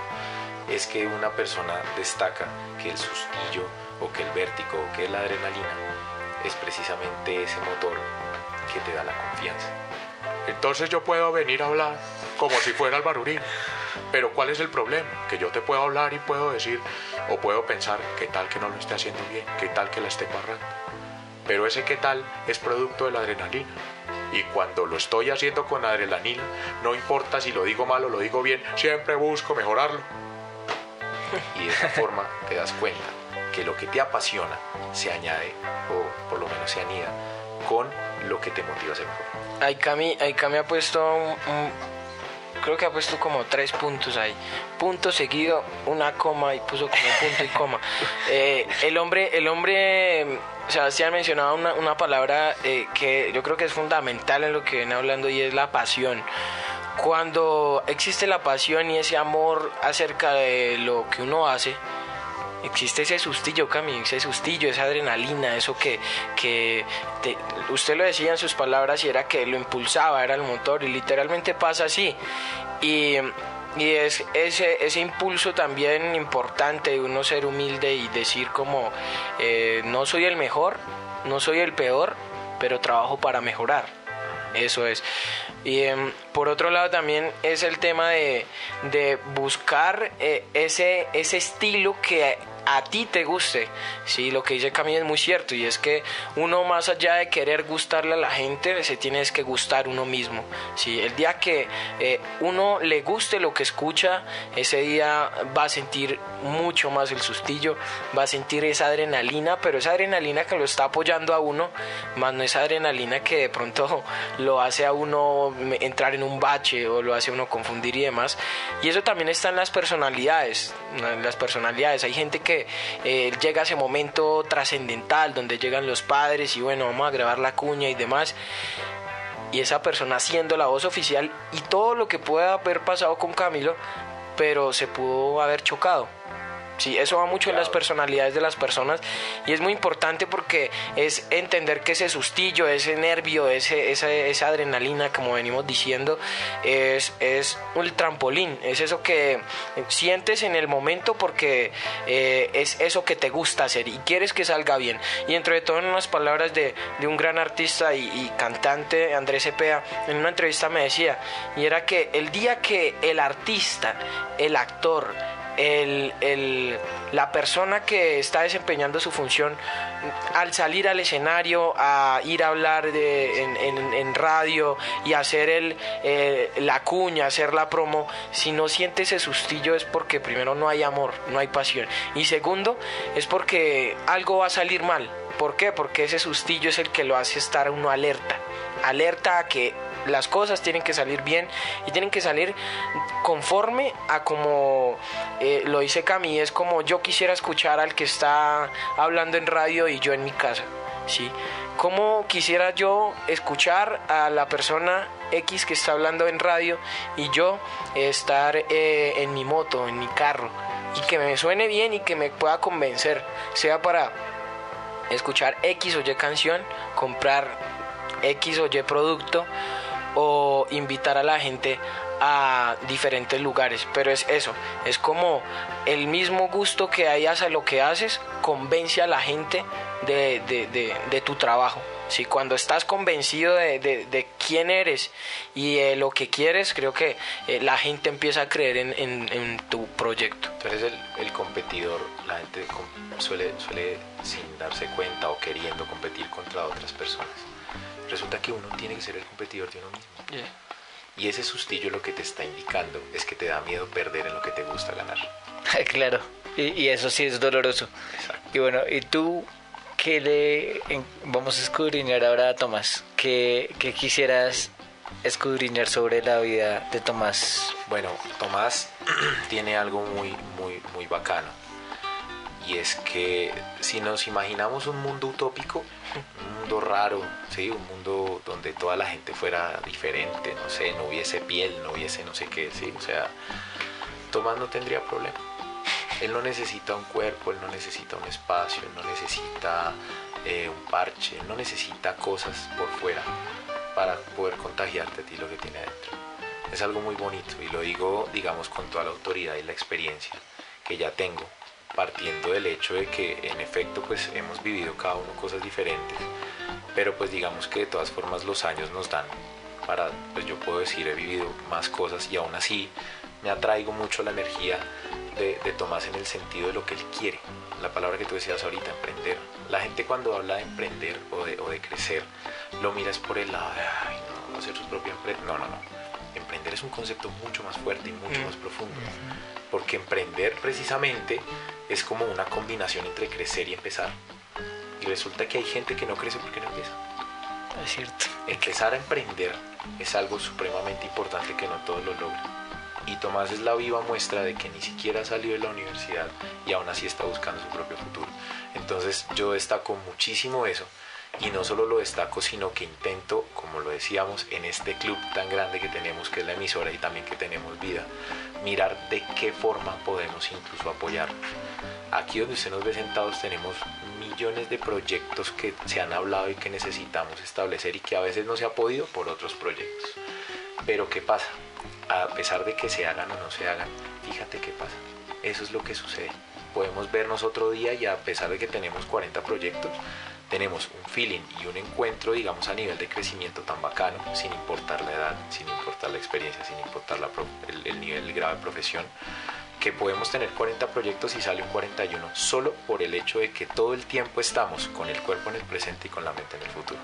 es que una persona destaca que el sustillo o que el vértigo o que la adrenalina es precisamente ese motor que te da la confianza. Entonces yo puedo venir a hablar como si fuera el barurín. Pero ¿cuál es el problema? Que yo te puedo hablar y puedo decir o puedo pensar qué tal que no lo esté haciendo bien, qué tal que la esté barrando. Pero ese qué tal es producto de la adrenalina. Y cuando lo estoy haciendo con adrenalina, no importa si lo digo mal o lo digo bien, siempre busco mejorarlo. Y de esa forma te das cuenta que lo que te apasiona se añade, o por lo menos se anida, con lo que te motiva a ser mejor. Aikami, Aikami ha puesto un creo que ha puesto como tres puntos ahí. Punto seguido, una coma y puso como punto y coma. Eh, el hombre, el hombre, Sebastián mencionaba una, una palabra eh, que yo creo que es fundamental en lo que viene hablando y es la pasión. Cuando existe la pasión y ese amor acerca de lo que uno hace, existe ese sustillo, Cami, ese sustillo, esa adrenalina, eso que, que usted lo decía en sus palabras y era que lo impulsaba, era el motor y literalmente pasa así. Y, y es ese, ese impulso también importante de uno ser humilde y decir como, eh, no soy el mejor, no soy el peor, pero trabajo para mejorar. Eso es. Y em, por otro lado también es el tema de, de buscar eh, ese, ese estilo que a ti te guste. Sí, lo que dice Camille es muy cierto y es que uno más allá de querer gustarle a la gente, se tiene que gustar uno mismo. Sí, el día que eh, uno le guste lo que escucha, ese día va a sentir mucho más el sustillo, va a sentir esa adrenalina, pero esa adrenalina que lo está apoyando a uno, más no esa adrenalina que de pronto lo hace a uno entrar en un bache o lo hace a uno confundir y demás. Y eso también está en las personalidades, en las personalidades. Hay gente que eh, llega ese momento trascendental donde llegan los padres y bueno, vamos a grabar la cuña y demás. Y esa persona siendo la voz oficial y todo lo que pueda haber pasado con Camilo, pero se pudo haber chocado. Sí, eso va mucho en las personalidades de las personas y es muy importante porque es entender que ese sustillo, ese nervio, ese, esa, adrenalina, como venimos diciendo, es, es un trampolín, es eso que sientes en el momento porque eh, es eso que te gusta hacer y quieres que salga bien. Y entre de todo, en unas palabras de, de un gran artista y, y, cantante, Andrés Cepeda, en una entrevista me decía, y era que el día que el artista, el actor, el, la persona que está desempeñando su función al salir al escenario, a ir a hablar de, en, radio y hacer el, eh, la cuña, hacer la promo, si no siente ese sustillo es porque primero no hay amor, no hay pasión. Y segundo, es porque algo va a salir mal. ¿Por qué? Porque ese sustillo es el que lo hace estar uno alerta. Alerta a que las cosas tienen que salir bien y tienen que salir conforme a como eh, lo dice Cami, es como yo quisiera escuchar al que está hablando en radio y yo en mi casa, ¿sí? Como quisiera yo escuchar a la persona X que está hablando en radio y yo estar eh, en mi moto, en mi carro y que me suene bien y que me pueda convencer, sea para escuchar X o Y canción, comprar X o Y producto o invitar a la gente a diferentes lugares, pero es eso, es como el mismo gusto que hay hacia lo que haces, convence a la gente de, tu trabajo. Si cuando estás convencido de, quién eres y de lo que quieres, creo que eh, la gente empieza a creer en, tu proyecto. Entonces el, competidor, la gente suele, suele sin darse cuenta o queriendo competir contra otras personas resulta que uno tiene que ser el competidor de uno mismo. Y ese sustillo lo que te está indicando es que te da miedo perder en lo que te gusta ganar. claro, y, eso sí es doloroso. Y bueno, ¿y tú qué le vamos a escudriñar ahora a Tomás? ¿Qué, ¿Qué, quisieras escudriñar sobre la vida de Tomás? Bueno, Tomás tiene algo muy, muy, muy bacano. Y es que si nos imaginamos un mundo utópico, un mundo raro, ¿sí? un mundo donde toda la gente fuera diferente, no sé, no hubiese piel, no hubiese no sé qué, ¿sí? o sea, Tomás no tendría problema. Él no necesita un cuerpo, él no necesita un espacio, él no necesita eh, un parche, no necesita cosas por fuera para poder contagiarte a ti lo que tiene adentro. Es algo muy bonito y lo digo, digamos, con toda la autoridad y la experiencia que ya tengo, partiendo del hecho de que en efecto pues hemos vivido cada uno cosas diferentes, pero pues digamos que de todas formas los años nos dan para, pues yo puedo decir, he vivido más cosas y aún así me atraigo mucho la energía de, Tomás en el sentido de lo que él quiere. La palabra que tú decías ahorita, emprender. La gente cuando habla de emprender o de, o de crecer, lo miras por el lado de, ay, no, hacer su propia empresa. No, no, no. Emprender es un concepto mucho más fuerte y mucho más profundo. Porque emprender precisamente es como una combinación entre crecer y empezar. Y resulta que hay gente que no crece porque no empieza. Es cierto. Empezar a emprender es algo supremamente importante que no todos lo logran y Tomás es la viva muestra de que ni siquiera salió de la universidad y aún así está buscando su propio futuro. Entonces yo destaco muchísimo eso y no solo lo destaco, sino que intento, como lo decíamos, en este club tan grande que tenemos, que es la emisora y también que tenemos vida, mirar de qué forma podemos incluso apoyarnos. Aquí donde usted nos ve sentados tenemos millones de proyectos que se han hablado y que necesitamos establecer y que a veces no se ha podido por otros proyectos. Pero ¿qué pasa? a pesar de que se hagan o no se hagan, fíjate qué pasa. Eso es lo que sucede. Podemos vernos otro día y a pesar de que tenemos 40 proyectos, tenemos un feeling y un encuentro, digamos, a nivel de crecimiento tan bacano, sin importar la edad, sin importar la experiencia, sin importar el, el, nivel grave de profesión, que podemos tener 40 proyectos y sale un 41, solo por el hecho de que todo el tiempo estamos con el cuerpo en el presente y con la mente en el futuro.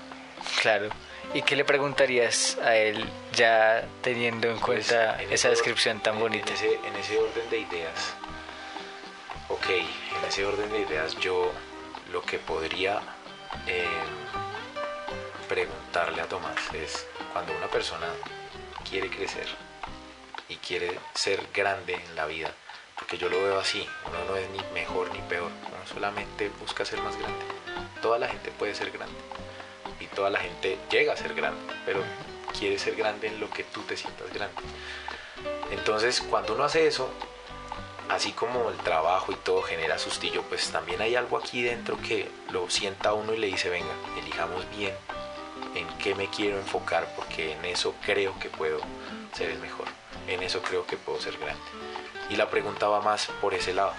Claro. ¿Y qué le preguntarías a él ya teniendo en pues, cuenta esa descripción tan bonita? En ese, en ese orden de ideas, ok, en ese orden de ideas yo lo que podría em, preguntarle a Tomás es cuando una persona quiere crecer y quiere ser grande en la vida, porque yo lo veo así, uno no es ni mejor ni peor, uno solamente busca ser más grande. Toda la gente puede ser grande y toda la gente llega a ser grande, pero quiere ser grande en lo que tú te sientas grande. Entonces, cuando uno hace eso, así como el trabajo y todo genera sustillo, pues también hay algo aquí dentro que lo sienta uno y le dice, venga, elijamos bien en qué me quiero enfocar, porque en eso creo que puedo ser el mejor, en eso creo que puedo ser grande. Y la pregunta va más por ese lado,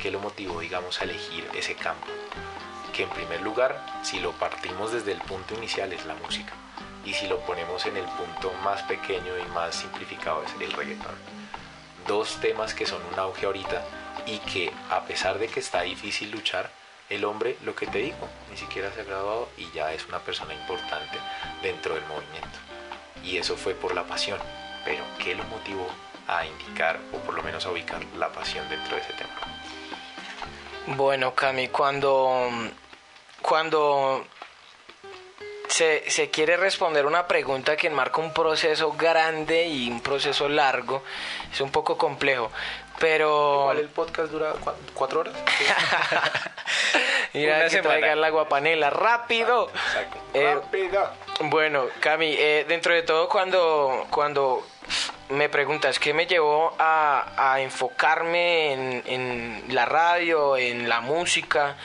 ¿qué lo motivó, digamos, a elegir ese campo? en primer lugar, si lo partimos desde el punto inicial es la música y si lo ponemos en el punto más pequeño y más simplificado es el reggaetón. Dos temas que son un auge ahorita y que a pesar de que está difícil luchar, el hombre, lo que te digo, ni siquiera se ha graduado y ya es una persona importante dentro del movimiento. Y eso fue por la pasión. Pero ¿qué lo motivó a indicar o por lo menos a ubicar la pasión dentro de ese tema? Bueno, Cami, cuando cuando se, se, quiere responder una pregunta que enmarca un proceso grande y un proceso largo, es un poco complejo. Pero. ¿Cuál el podcast dura cuatro horas? Mira, Una que traigan la guapanela. ¡Rápido! Eh, ¡Rápido! Bueno, Cami, eh, dentro de todo, cuando, cuando me preguntas qué me llevó a, enfocarme en, en la radio, en la música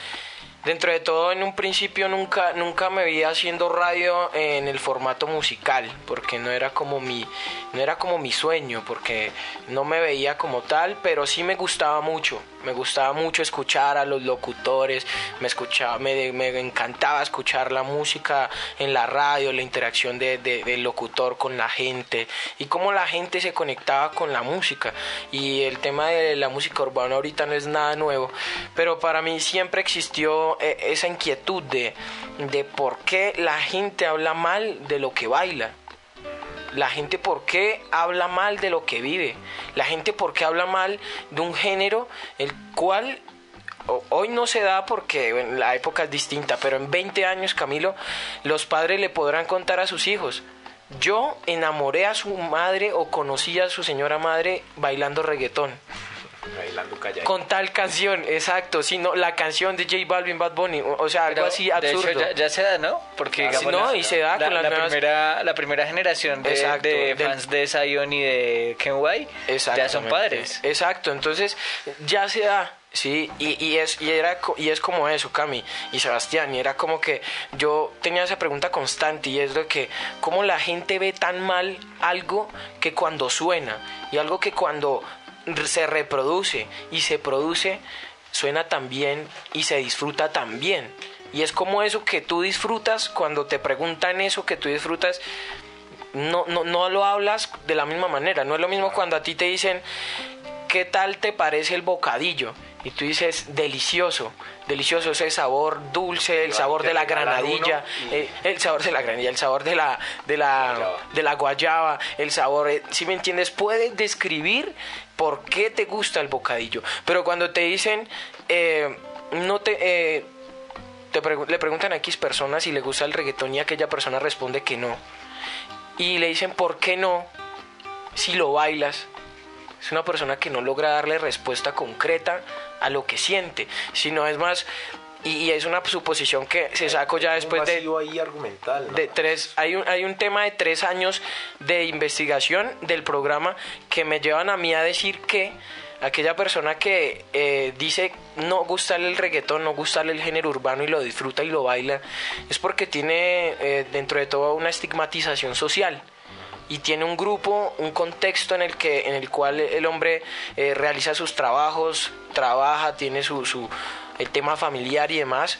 dentro de todo en un principio nunca nunca me vi haciendo radio en el formato musical porque no era como mi no era como mi sueño porque no me veía como tal pero sí me gustaba mucho me gustaba mucho escuchar a los locutores me escuchaba me, me encantaba escuchar la música en la radio la interacción de, del locutor con la gente y cómo la gente se conectaba con la música y el tema de la música urbana ahorita no es nada nuevo pero para mí siempre existió e, esa inquietud de, de por qué la gente habla mal de lo que baila. La gente por qué habla mal de lo que vive. La gente por qué habla mal de un género el cual hoy no se da porque la época es distinta, pero en 20 años, Camilo, los padres le podrán contar a sus hijos. Yo enamoré a su madre o conocí a su señora madre bailando reggaetón. Con tal canción, exacto. sino la canción de J Balvin, Bad Bunny, o sea, algo así absurdo. ya, se da, ¿no? Porque ah, no, y se da la, con la primera, la primera generación de, fans de Zion y de Ken White ya son padres. Exacto, entonces ya se da Sí, y, y, es, y, era, y es como eso, Cami y Sebastián, y era como que yo tenía esa pregunta constante y es de que cómo la gente ve tan mal algo que cuando suena y algo que cuando se reproduce y se produce suena tan bien y se disfruta tan bien. Y es como eso que tú disfrutas cuando te preguntan eso que tú disfrutas, no, no, no lo hablas de la misma manera. No es lo mismo cuando a ti te dicen, ¿qué tal te parece el bocadillo? Y tú dices delicioso, delicioso ese sabor dulce, el sabor de la granadilla, eh, el, sabor de la granadilla, el sabor de la de la de la guayaba, el sabor, eh, si me entiendes, puedes describir por qué te gusta el bocadillo, pero cuando te dicen eh, no te te le preguntan a X personas si le gusta el reggaetón y aquella persona responde que no. Y le dicen, ¿por qué no? Si lo bailas. Es una persona que no logra darle respuesta concreta a lo que siente, sino es más y, es una suposición que se sacó ya después de, ahí argumental, de tres hay un, hay un tema de tres años de investigación del programa que me llevan a mí a decir que aquella persona que eh, dice no gustarle el reggaetón, no gustarle el género urbano y lo disfruta y lo baila, es porque tiene eh, dentro de todo una estigmatización social y tiene un grupo, un contexto en el que en el cual el hombre eh, realiza sus trabajos, trabaja, tiene su, su el tema familiar y demás.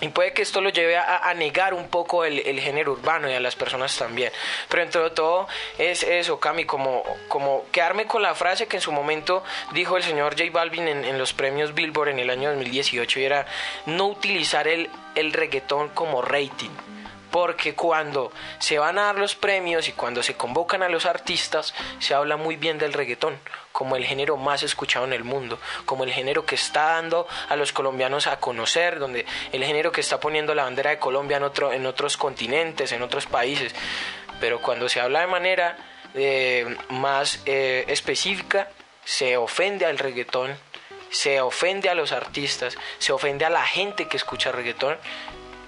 Y puede que esto lo lleve a, negar un poco el, el, género urbano y a las personas también. Pero entre todo es eso, Cami, como, como quedarme con la frase que en su momento dijo el señor J Balvin en, en los premios Billboard en el año 2018 y era no utilizar el, el reggaetón como rating porque cuando se van a dar los premios y cuando se convocan a los artistas, se habla muy bien del reggaetón, como el género más escuchado en el mundo, como el género que está dando a los colombianos a conocer, donde el género que está poniendo la bandera de Colombia en, otro, en otros continentes, en otros países. Pero cuando se habla de manera eh, más eh, específica, se ofende al reggaetón, se ofende a los artistas, se ofende a la gente que escucha reggaetón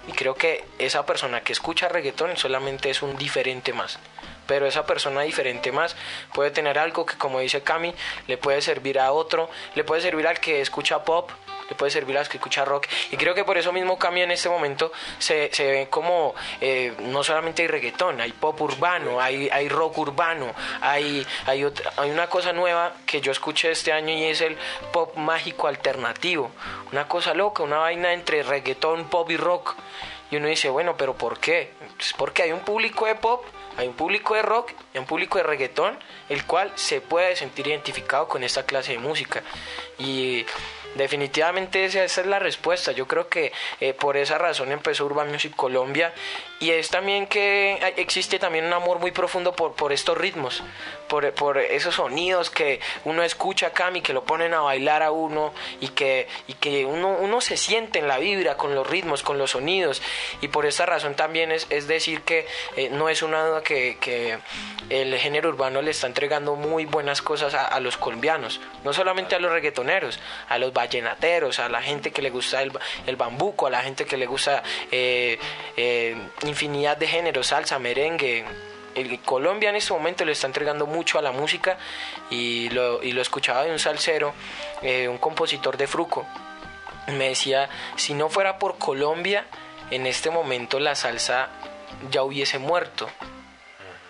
y creo que esa persona que escucha reggaetón solamente es un diferente más. Pero esa persona diferente más puede tener algo que, como dice Cami, le puede servir a otro, le puede servir al que escucha pop, le puede servir a los que escucha rock. Y creo que por eso mismo Cami en este momento se, se ve como eh, no solamente hay reggaetón, hay pop urbano, hay, hay rock urbano, hay, hay, otra, hay una cosa nueva que yo escuché este año y es el pop mágico alternativo. Una cosa loca, una vaina entre reggaetón, pop y rock. Y uno dice, bueno, pero ¿por qué? Es porque hay un público de pop, hay un público de rock y un público de reggaetón, el cual se puede sentir identificado con esta clase de música. Y Definitivamente esa, es la respuesta. Yo creo que eh, por esa razón empezó Urban Music Colombia y es también que existe también un amor muy profundo por, por estos ritmos, por, por esos sonidos que uno escucha acá y que lo ponen a bailar a uno y que, y que uno, uno se siente en la vibra con los ritmos, con los sonidos. Y por esta razón también es, es decir que eh, no es una duda que, que, el género urbano le está entregando muy buenas cosas a, a los colombianos, no solamente a los reggaetoneros, a los vallenateros, a la gente que le gusta el, el bambuco, a la gente que le gusta eh, eh, infinidad de géneros, salsa, merengue. Colombia en este momento le está entregando mucho a la música y lo, y lo escuchaba de un salsero, eh, un compositor de Fruco. Me decía, si no fuera por Colombia, en este momento la salsa ya hubiese muerto.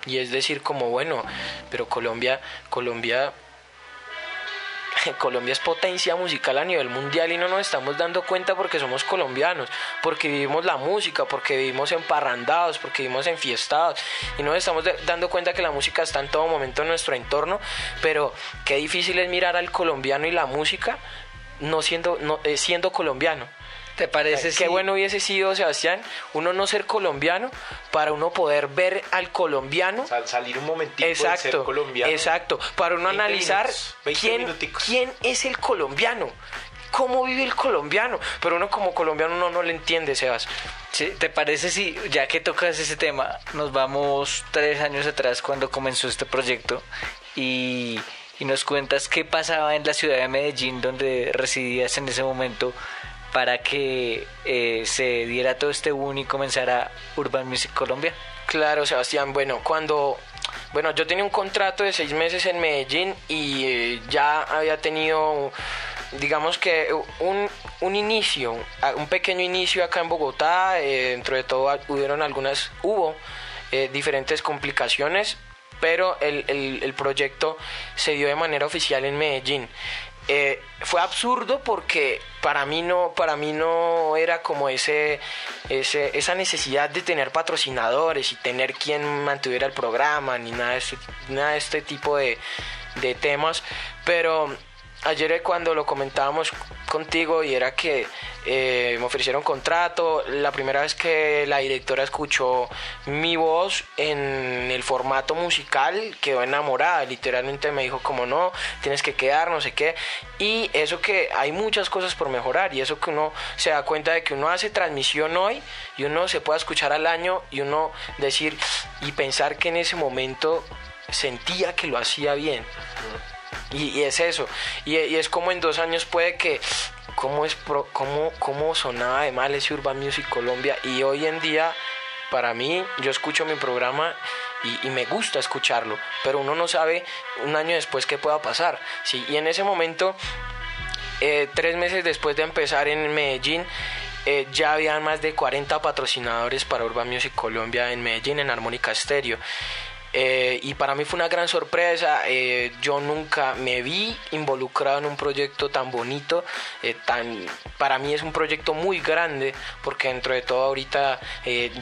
Y es decir, como bueno, pero Colombia, Colombia Colombia es potencia musical a nivel mundial y no nos estamos dando cuenta porque somos colombianos, porque vivimos la música, porque vivimos emparrandados, porque vivimos enfiestados y no nos estamos dando cuenta que la música está en todo momento en nuestro entorno, pero qué difícil es mirar al colombiano y la música no siendo, no, eh, siendo colombiano. ¿Te parece? Qué bueno hubiese sido, Sebastián, uno no ser colombiano para uno poder ver al colombiano. salir un momentito exacto, ser colombiano. Exacto, para uno analizar quién, quién es el colombiano cómo vive el colombiano. Pero uno como colombiano no, no le entiende, Sebas. Sí, ¿Te parece si, ya que tocas ese tema, nos vamos tres años atrás cuando comenzó este proyecto y, y nos cuentas qué pasaba en la ciudad de Medellín, donde residías en ese momento, para que eh, se diera todo este boom y comenzara Urban Music Colombia? Claro, Sebastián. Bueno, cuando bueno, yo tenía un contrato de seis meses en Medellín y eh, ya había tenido digamos que un, un, inicio, un pequeño inicio acá en Bogotá, eh, dentro de todo hubieron algunas, hubo diferentes complicaciones, pero el, el, el, proyecto se dio de manera oficial en Medellín. Eh, fue absurdo porque para mí no para mí no era como ese, ese, esa necesidad de tener patrocinadores y tener quien mantuviera el programa ni nada de este, nada de este tipo de, de temas pero ayer cuando lo comentábamos contigo y era que eh, me ofrecieron contrato, la primera vez que la directora escuchó mi voz en el formato musical quedó enamorada, literalmente me dijo como no, tienes que quedar, no sé qué, y eso que hay muchas cosas por mejorar y eso que uno se da cuenta de que uno hace transmisión hoy y uno se puede escuchar al año y uno decir y pensar que en ese momento sentía que lo hacía bien. Y, es eso. Y, es como en dos años puede que. ¿Cómo, es cómo, cómo sonaba de mal ese Urban Music Colombia? Y hoy en día, para mí, yo escucho mi programa y, me gusta escucharlo. Pero uno no sabe un año después qué pueda pasar. ¿sí? Y en ese momento, eh, tres meses después de empezar en Medellín, eh, ya habían más de 40 patrocinadores para Urban Music Colombia en Medellín, en Armónica Stereo. Eh, y para mí fue una gran sorpresa. Eh, yo nunca me vi involucrado en un proyecto tan bonito. Eh, tan, para mí es un proyecto muy grande porque dentro de todo ahorita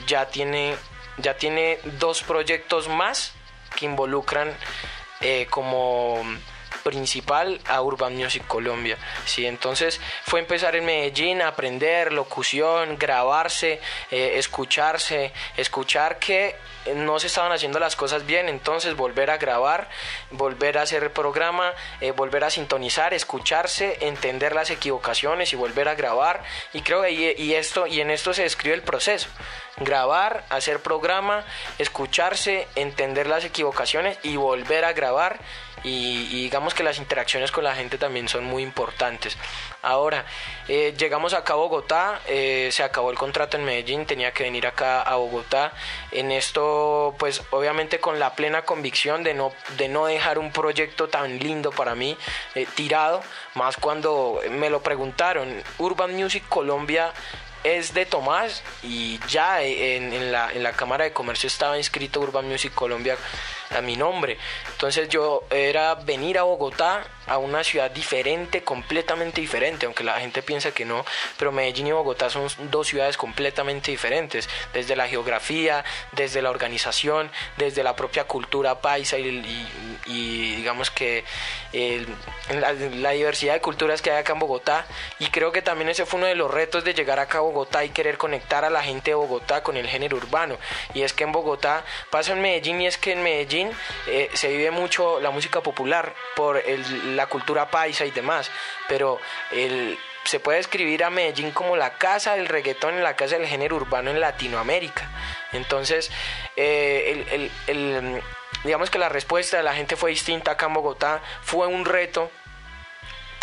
ya, tiene, ya tiene dos proyectos más que involucran como principal a Urban Music Colombia. ¿sí? Entonces fue empezar en Medellín aprender locución, grabarse, escucharse, escuchar que no se estaban haciendo las cosas bien, entonces volver a grabar, volver a hacer el programa, eh, volver a sintonizar, escucharse, entender las equivocaciones y volver a grabar. Y creo que y, esto, y en esto se describe el proceso. Grabar, hacer programa, escucharse, entender las equivocaciones y volver a grabar y, digamos que las interacciones con la gente también son muy importantes. Ahora, eh, llegamos acá a Bogotá, eh, se acabó el contrato en Medellín, tenía que venir acá a Bogotá. En esto, pues obviamente con la plena convicción de no, de no dejar un proyecto tan lindo para mí eh, tirado, más cuando me lo preguntaron, Urban Music Colombia es de Tomás y ya en, la, en la Cámara de Comercio estaba inscrito Urban Music Colombia a mi nombre. Entonces yo era venir a Bogotá, a una ciudad diferente, completamente diferente, aunque la gente piensa que no, pero Medellín y Bogotá son dos ciudades completamente diferentes, desde la geografía, desde la organización, desde la propia cultura paisa y, digamos que la, la, diversidad de culturas que hay acá en Bogotá. Y creo que también ese fue uno de los retos de llegar acá a Bogotá y querer conectar a la gente de Bogotá con el género urbano. Y es que en Bogotá pasa en Medellín y es que en Medellín eh, se vive mucho la música popular por la cultura paisa y demás, pero se puede describir a Medellín como la casa del reggaetón, la casa del género urbano en Latinoamérica. Entonces, eh, digamos que la respuesta de la gente fue distinta acá en Bogotá, fue un reto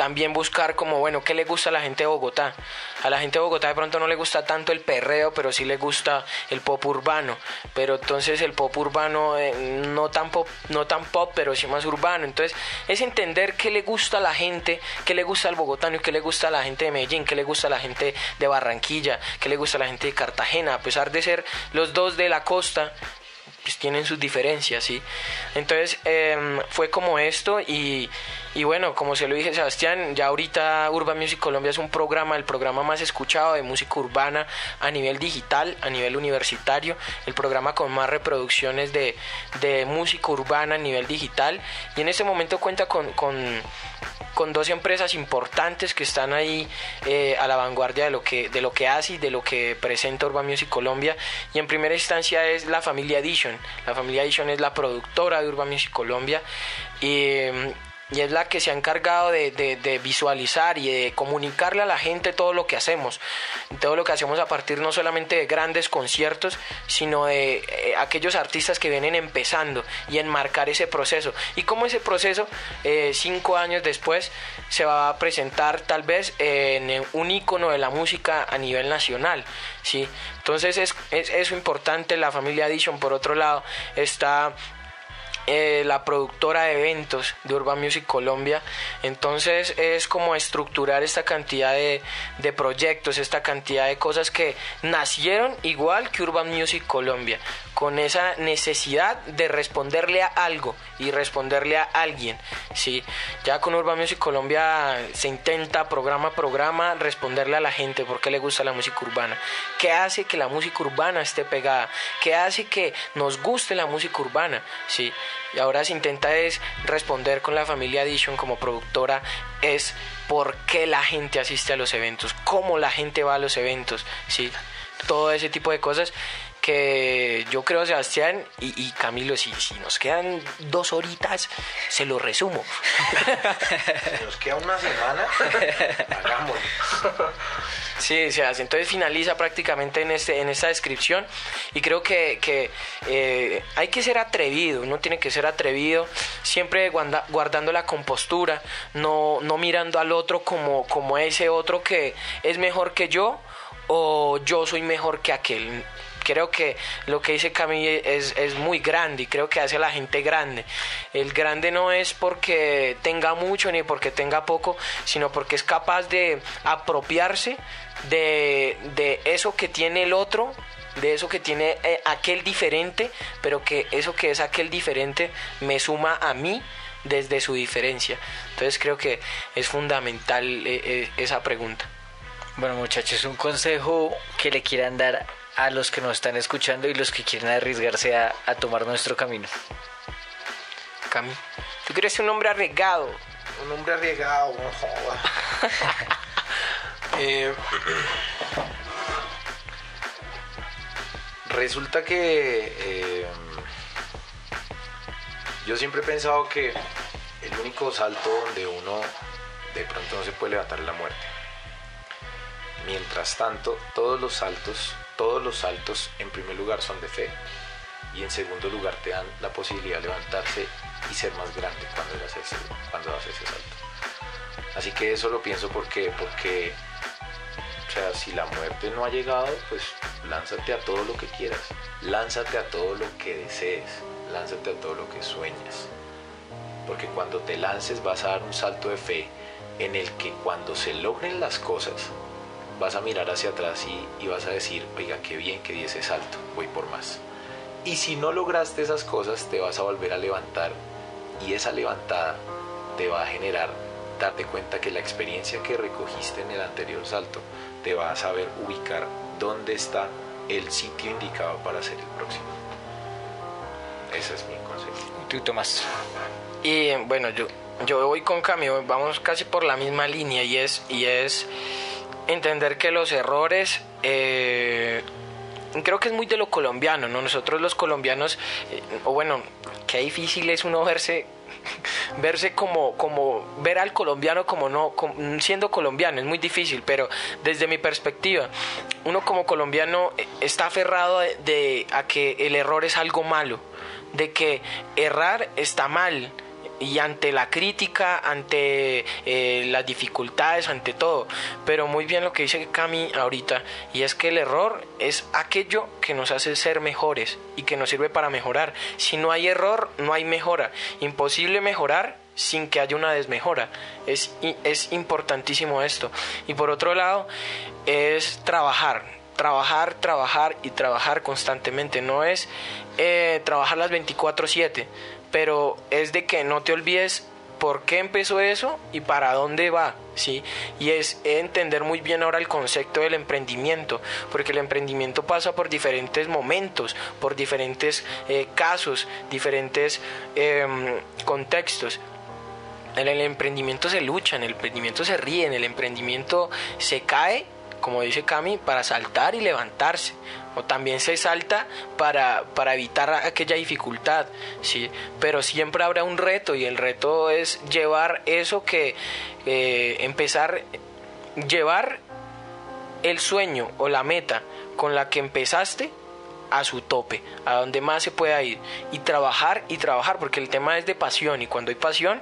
también buscar como, bueno, ¿qué le gusta a la gente de Bogotá? A la gente de Bogotá de pronto no le gusta tanto el perreo, pero sí le gusta el pop urbano. Pero entonces el pop urbano eh, no, tan pop, no tan pop, pero sí más urbano. Entonces es entender qué le gusta a la gente, qué le gusta al bogotano qué le gusta a la gente de Medellín, qué le gusta a la gente de Barranquilla, qué le gusta a la gente de Cartagena. A pesar de ser los dos de la costa, pues tienen sus diferencias, ¿sí? Entonces em, fue como esto y y bueno, como se lo dije Sebastián, ya ahorita Urban Music Colombia es un programa, el programa más escuchado de música urbana a nivel digital, a nivel universitario, el programa con más reproducciones de, música urbana a nivel digital. Y en este momento cuenta con, con, dos empresas importantes que están ahí eh, a la vanguardia de lo, que, de lo que hace y de lo que presenta Urban Music Colombia. Y en primera instancia es la familia Edition. La familia Edition es la productora de Urban Music Colombia. Y es la que se ha encargado de, visualizar y de comunicarle a la gente todo lo que hacemos, todo lo que hacemos a partir no solamente de grandes conciertos, sino de eh, aquellos artistas que vienen empezando y enmarcar ese proceso. Y cómo ese proceso, eh, cinco años después, se va a presentar tal vez en un icono de la música a nivel nacional. ¿sí? Entonces es, es eso importante, la familia Edition por otro lado está eh, la productora de eventos de Urban Music Colombia. Entonces es como estructurar esta cantidad de, de, proyectos, esta cantidad de cosas que nacieron igual que Urban Music Colombia, con esa necesidad de responderle a algo y responderle a alguien. ¿sí? Ya con Urban Music Colombia se intenta programa a programa responderle a la gente por qué le gusta la música urbana, qué hace que la música urbana esté pegada, qué hace que nos guste la música urbana. ¿sí? Y ahora se intenta es responder con la familia Edition como productora es por qué la gente asiste a los eventos, cómo la gente va a los eventos, ¿sí? todo ese tipo de cosas que yo creo, Sebastián y, Camilo, si, si, nos quedan dos horitas, se lo resumo. Si nos queda una semana, hagámoslo. Sí, se hace. Entonces finaliza prácticamente en, este, en esta descripción y creo que, que eh, hay que ser atrevido, uno tiene que ser atrevido, siempre guardando la compostura, no, no mirando al otro como, como ese otro que es mejor que yo o yo soy mejor que aquel creo que lo que dice Camille es, es, muy grande y creo que hace a la gente grande. El grande no es porque tenga mucho ni porque tenga poco, sino porque es capaz de apropiarse de, de eso que tiene el otro de eso que tiene eh, aquel diferente, pero que eso que es aquel diferente me suma a mí desde su diferencia. Entonces creo que es fundamental eh, eh, esa pregunta. Bueno muchachos, un consejo que le quieran dar a los que nos están escuchando y los que quieren arriesgarse a, tomar nuestro camino. Cami, tú quieres ser un hombre arriesgado. Un hombre arriesgado, no joda. Eh, resulta que eh, yo siempre he pensado que el único salto donde uno de pronto no se puede levantar es la muerte. Mientras tanto, todos los saltos, todos los saltos en primer lugar son de fe y en segundo lugar te dan la posibilidad de levantarse y ser más grande cuando haces ese, salto. Así que eso lo pienso porque, porque o sea, si la muerte no ha llegado, pues lánzate a todo lo que quieras, lánzate a todo lo que desees, lánzate a todo lo que sueñas. Porque cuando te lances vas a dar un salto de fe en el que cuando se logren las cosas, vas a mirar hacia atrás y, vas a decir, oiga, qué bien que di ese salto, voy por más. Y si no lograste esas cosas, te vas a volver a levantar y esa levantada te va a generar darte cuenta que la experiencia que recogiste en el anterior salto te va a saber ubicar dónde está el sitio indicado para hacer el próximo. Ese es mi consejo. Tú, Tomás. Y bueno, yo, yo voy con Camilo, vamos casi por la misma línea y es, y es entender que los errores, eh, creo que es muy de lo colombiano, ¿no? Nosotros los colombianos, eh, o bueno, qué difícil es uno verse verse como, como ver al colombiano como no siendo colombiano es muy difícil pero desde mi perspectiva uno como colombiano eh, está aferrado de a que el error es algo malo de que errar está mal y ante la crítica, ante eh, las dificultades, ante todo. Pero muy bien lo que dice Cami ahorita, y es que el error es aquello que nos hace ser mejores y que nos sirve para mejorar. Si no hay error, no hay mejora. Imposible mejorar sin que haya una desmejora. Es, es importantísimo esto. Y por otro lado, es trabajar. Trabajar, trabajar y trabajar constantemente. No es eh, trabajar las 24/7 pero es de que no te olvides por qué empezó eso y para dónde va, ¿sí? Y es entender muy bien ahora el concepto del emprendimiento, porque el emprendimiento pasa por diferentes momentos, por diferentes eh, casos, diferentes em, contextos. En el emprendimiento se lucha, en el emprendimiento se ríe, en el emprendimiento se cae, como dice Cami, para saltar y levantarse o también se salta para, para evitar aquella dificultad, ¿sí? pero siempre habrá un reto y el reto es llevar eso que eh, empezar, llevar el sueño o la meta con la que empezaste a su tope, a donde más se pueda ir y trabajar y trabajar, porque el tema es de pasión y cuando hay pasión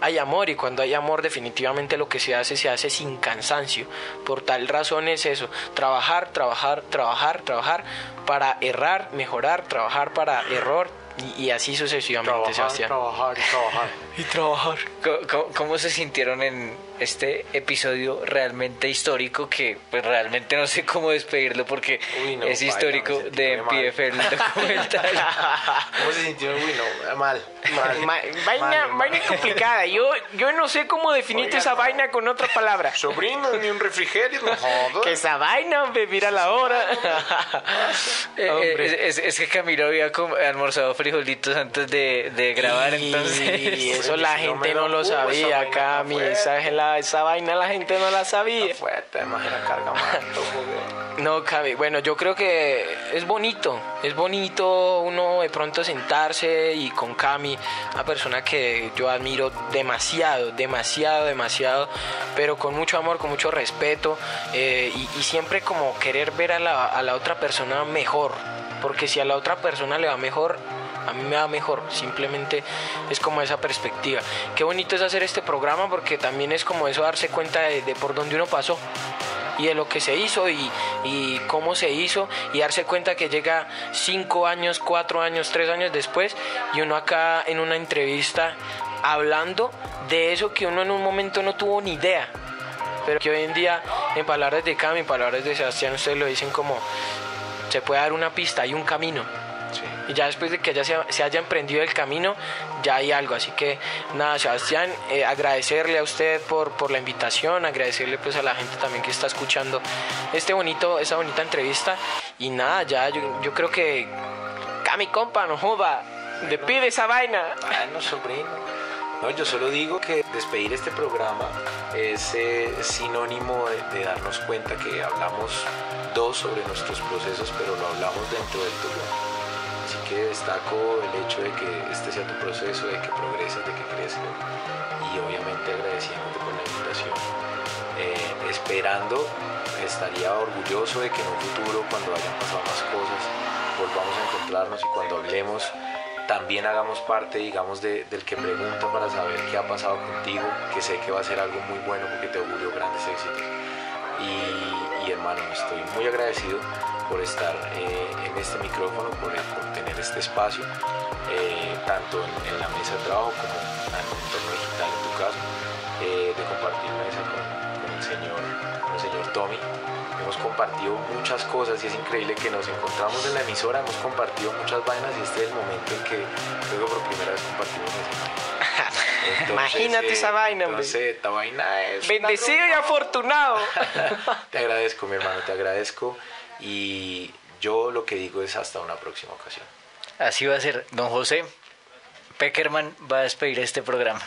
hay amor y cuando hay amor definitivamente lo que se hace se hace sin cansancio. Por tal razón es eso, trabajar, trabajar, trabajar, trabajar para errar, mejorar, trabajar para error, Y, así sucesivamente, trabajar, Trabajar trabajar. Y trabajar. ¿Cómo, se sintieron en este episodio realmente histórico que pues realmente no sé cómo despedirlo porque es histórico de MPF el documental? ¿Cómo se sintieron? Uy, no, mal. vaina, vaina complicada. Yo, yo no sé cómo definirte esa vaina con otra palabra. Sobrino, ni un refrigerio, no Que esa vaina, hombre, mira la hora. Eh, eh, es, es, que Camilo había almorzado frijolitos antes de, de grabar, entonces. Y eso la gente no, lo sabía, Cami. Esa, esa, vaina la gente no la sabía. Fuerte, imagina carga No, Cami, bueno, yo creo que es bonito. Es bonito uno de pronto sentarse y con Cami, una persona que yo admiro demasiado, demasiado, demasiado, pero con mucho amor, con mucho respeto eh, y, siempre como querer ver a la, a la otra persona mejor. Porque si a la otra persona le va mejor, a mí me va mejor, simplemente es como esa perspectiva. Qué bonito es hacer este programa porque también es como eso darse cuenta de, por dónde uno pasó y de lo que se hizo y, y, cómo se hizo y darse cuenta que llega cinco años, cuatro años, tres años después y uno acá en una entrevista hablando de eso que uno en un momento no tuvo ni idea. Pero que hoy en día, en palabras de Cami, en palabras de Sebastián, ustedes lo dicen como se puede dar una pista y un camino y ya después de que ya se, haya emprendido el camino, ya hay algo. Así que nada, Sebastián, eh, agradecerle a usted por, por la invitación, agradecerle pues a la gente también que está escuchando este bonito, esa bonita entrevista. Y nada, ya yo, yo creo que Cami compa, no joda, le pide esa vaina. Bueno, sobrino. No, yo solo digo que despedir este programa es eh, sinónimo de, darnos cuenta que hablamos dos sobre nuestros procesos, pero lo hablamos dentro del tuyo que destaco el hecho de que este sea tu proceso, de que progreses, de que crezcas y obviamente agradeciéndote por la invitación. Eh, esperando, estaría orgulloso de que en un futuro, cuando hayan pasado más cosas, volvamos a encontrarnos y cuando hablemos, también hagamos parte, digamos, del que pregunta para saber qué ha pasado contigo, que sé que va a ser algo muy bueno porque te auguro grandes éxitos. Y, hermano, estoy muy agradecido por estar eh, en este micrófono, por, tener este espacio, eh, tanto en, la mesa de trabajo como en el entorno digital en tu caso, eh, de compartir mesa con, el, señor, el señor Tommy. Hemos compartido muchas cosas y es increíble que nos encontramos en la emisora, hemos compartido muchas vainas y este es el momento en que que por primera vez compartimos esa Imagínate esa vaina, entonces, esta vaina es. Bendecido y afortunado. te agradezco, mi hermano, te agradezco. Y yo lo que digo es hasta una próxima ocasión. Así va a ser, don José. Peckerman va a despedir este programa.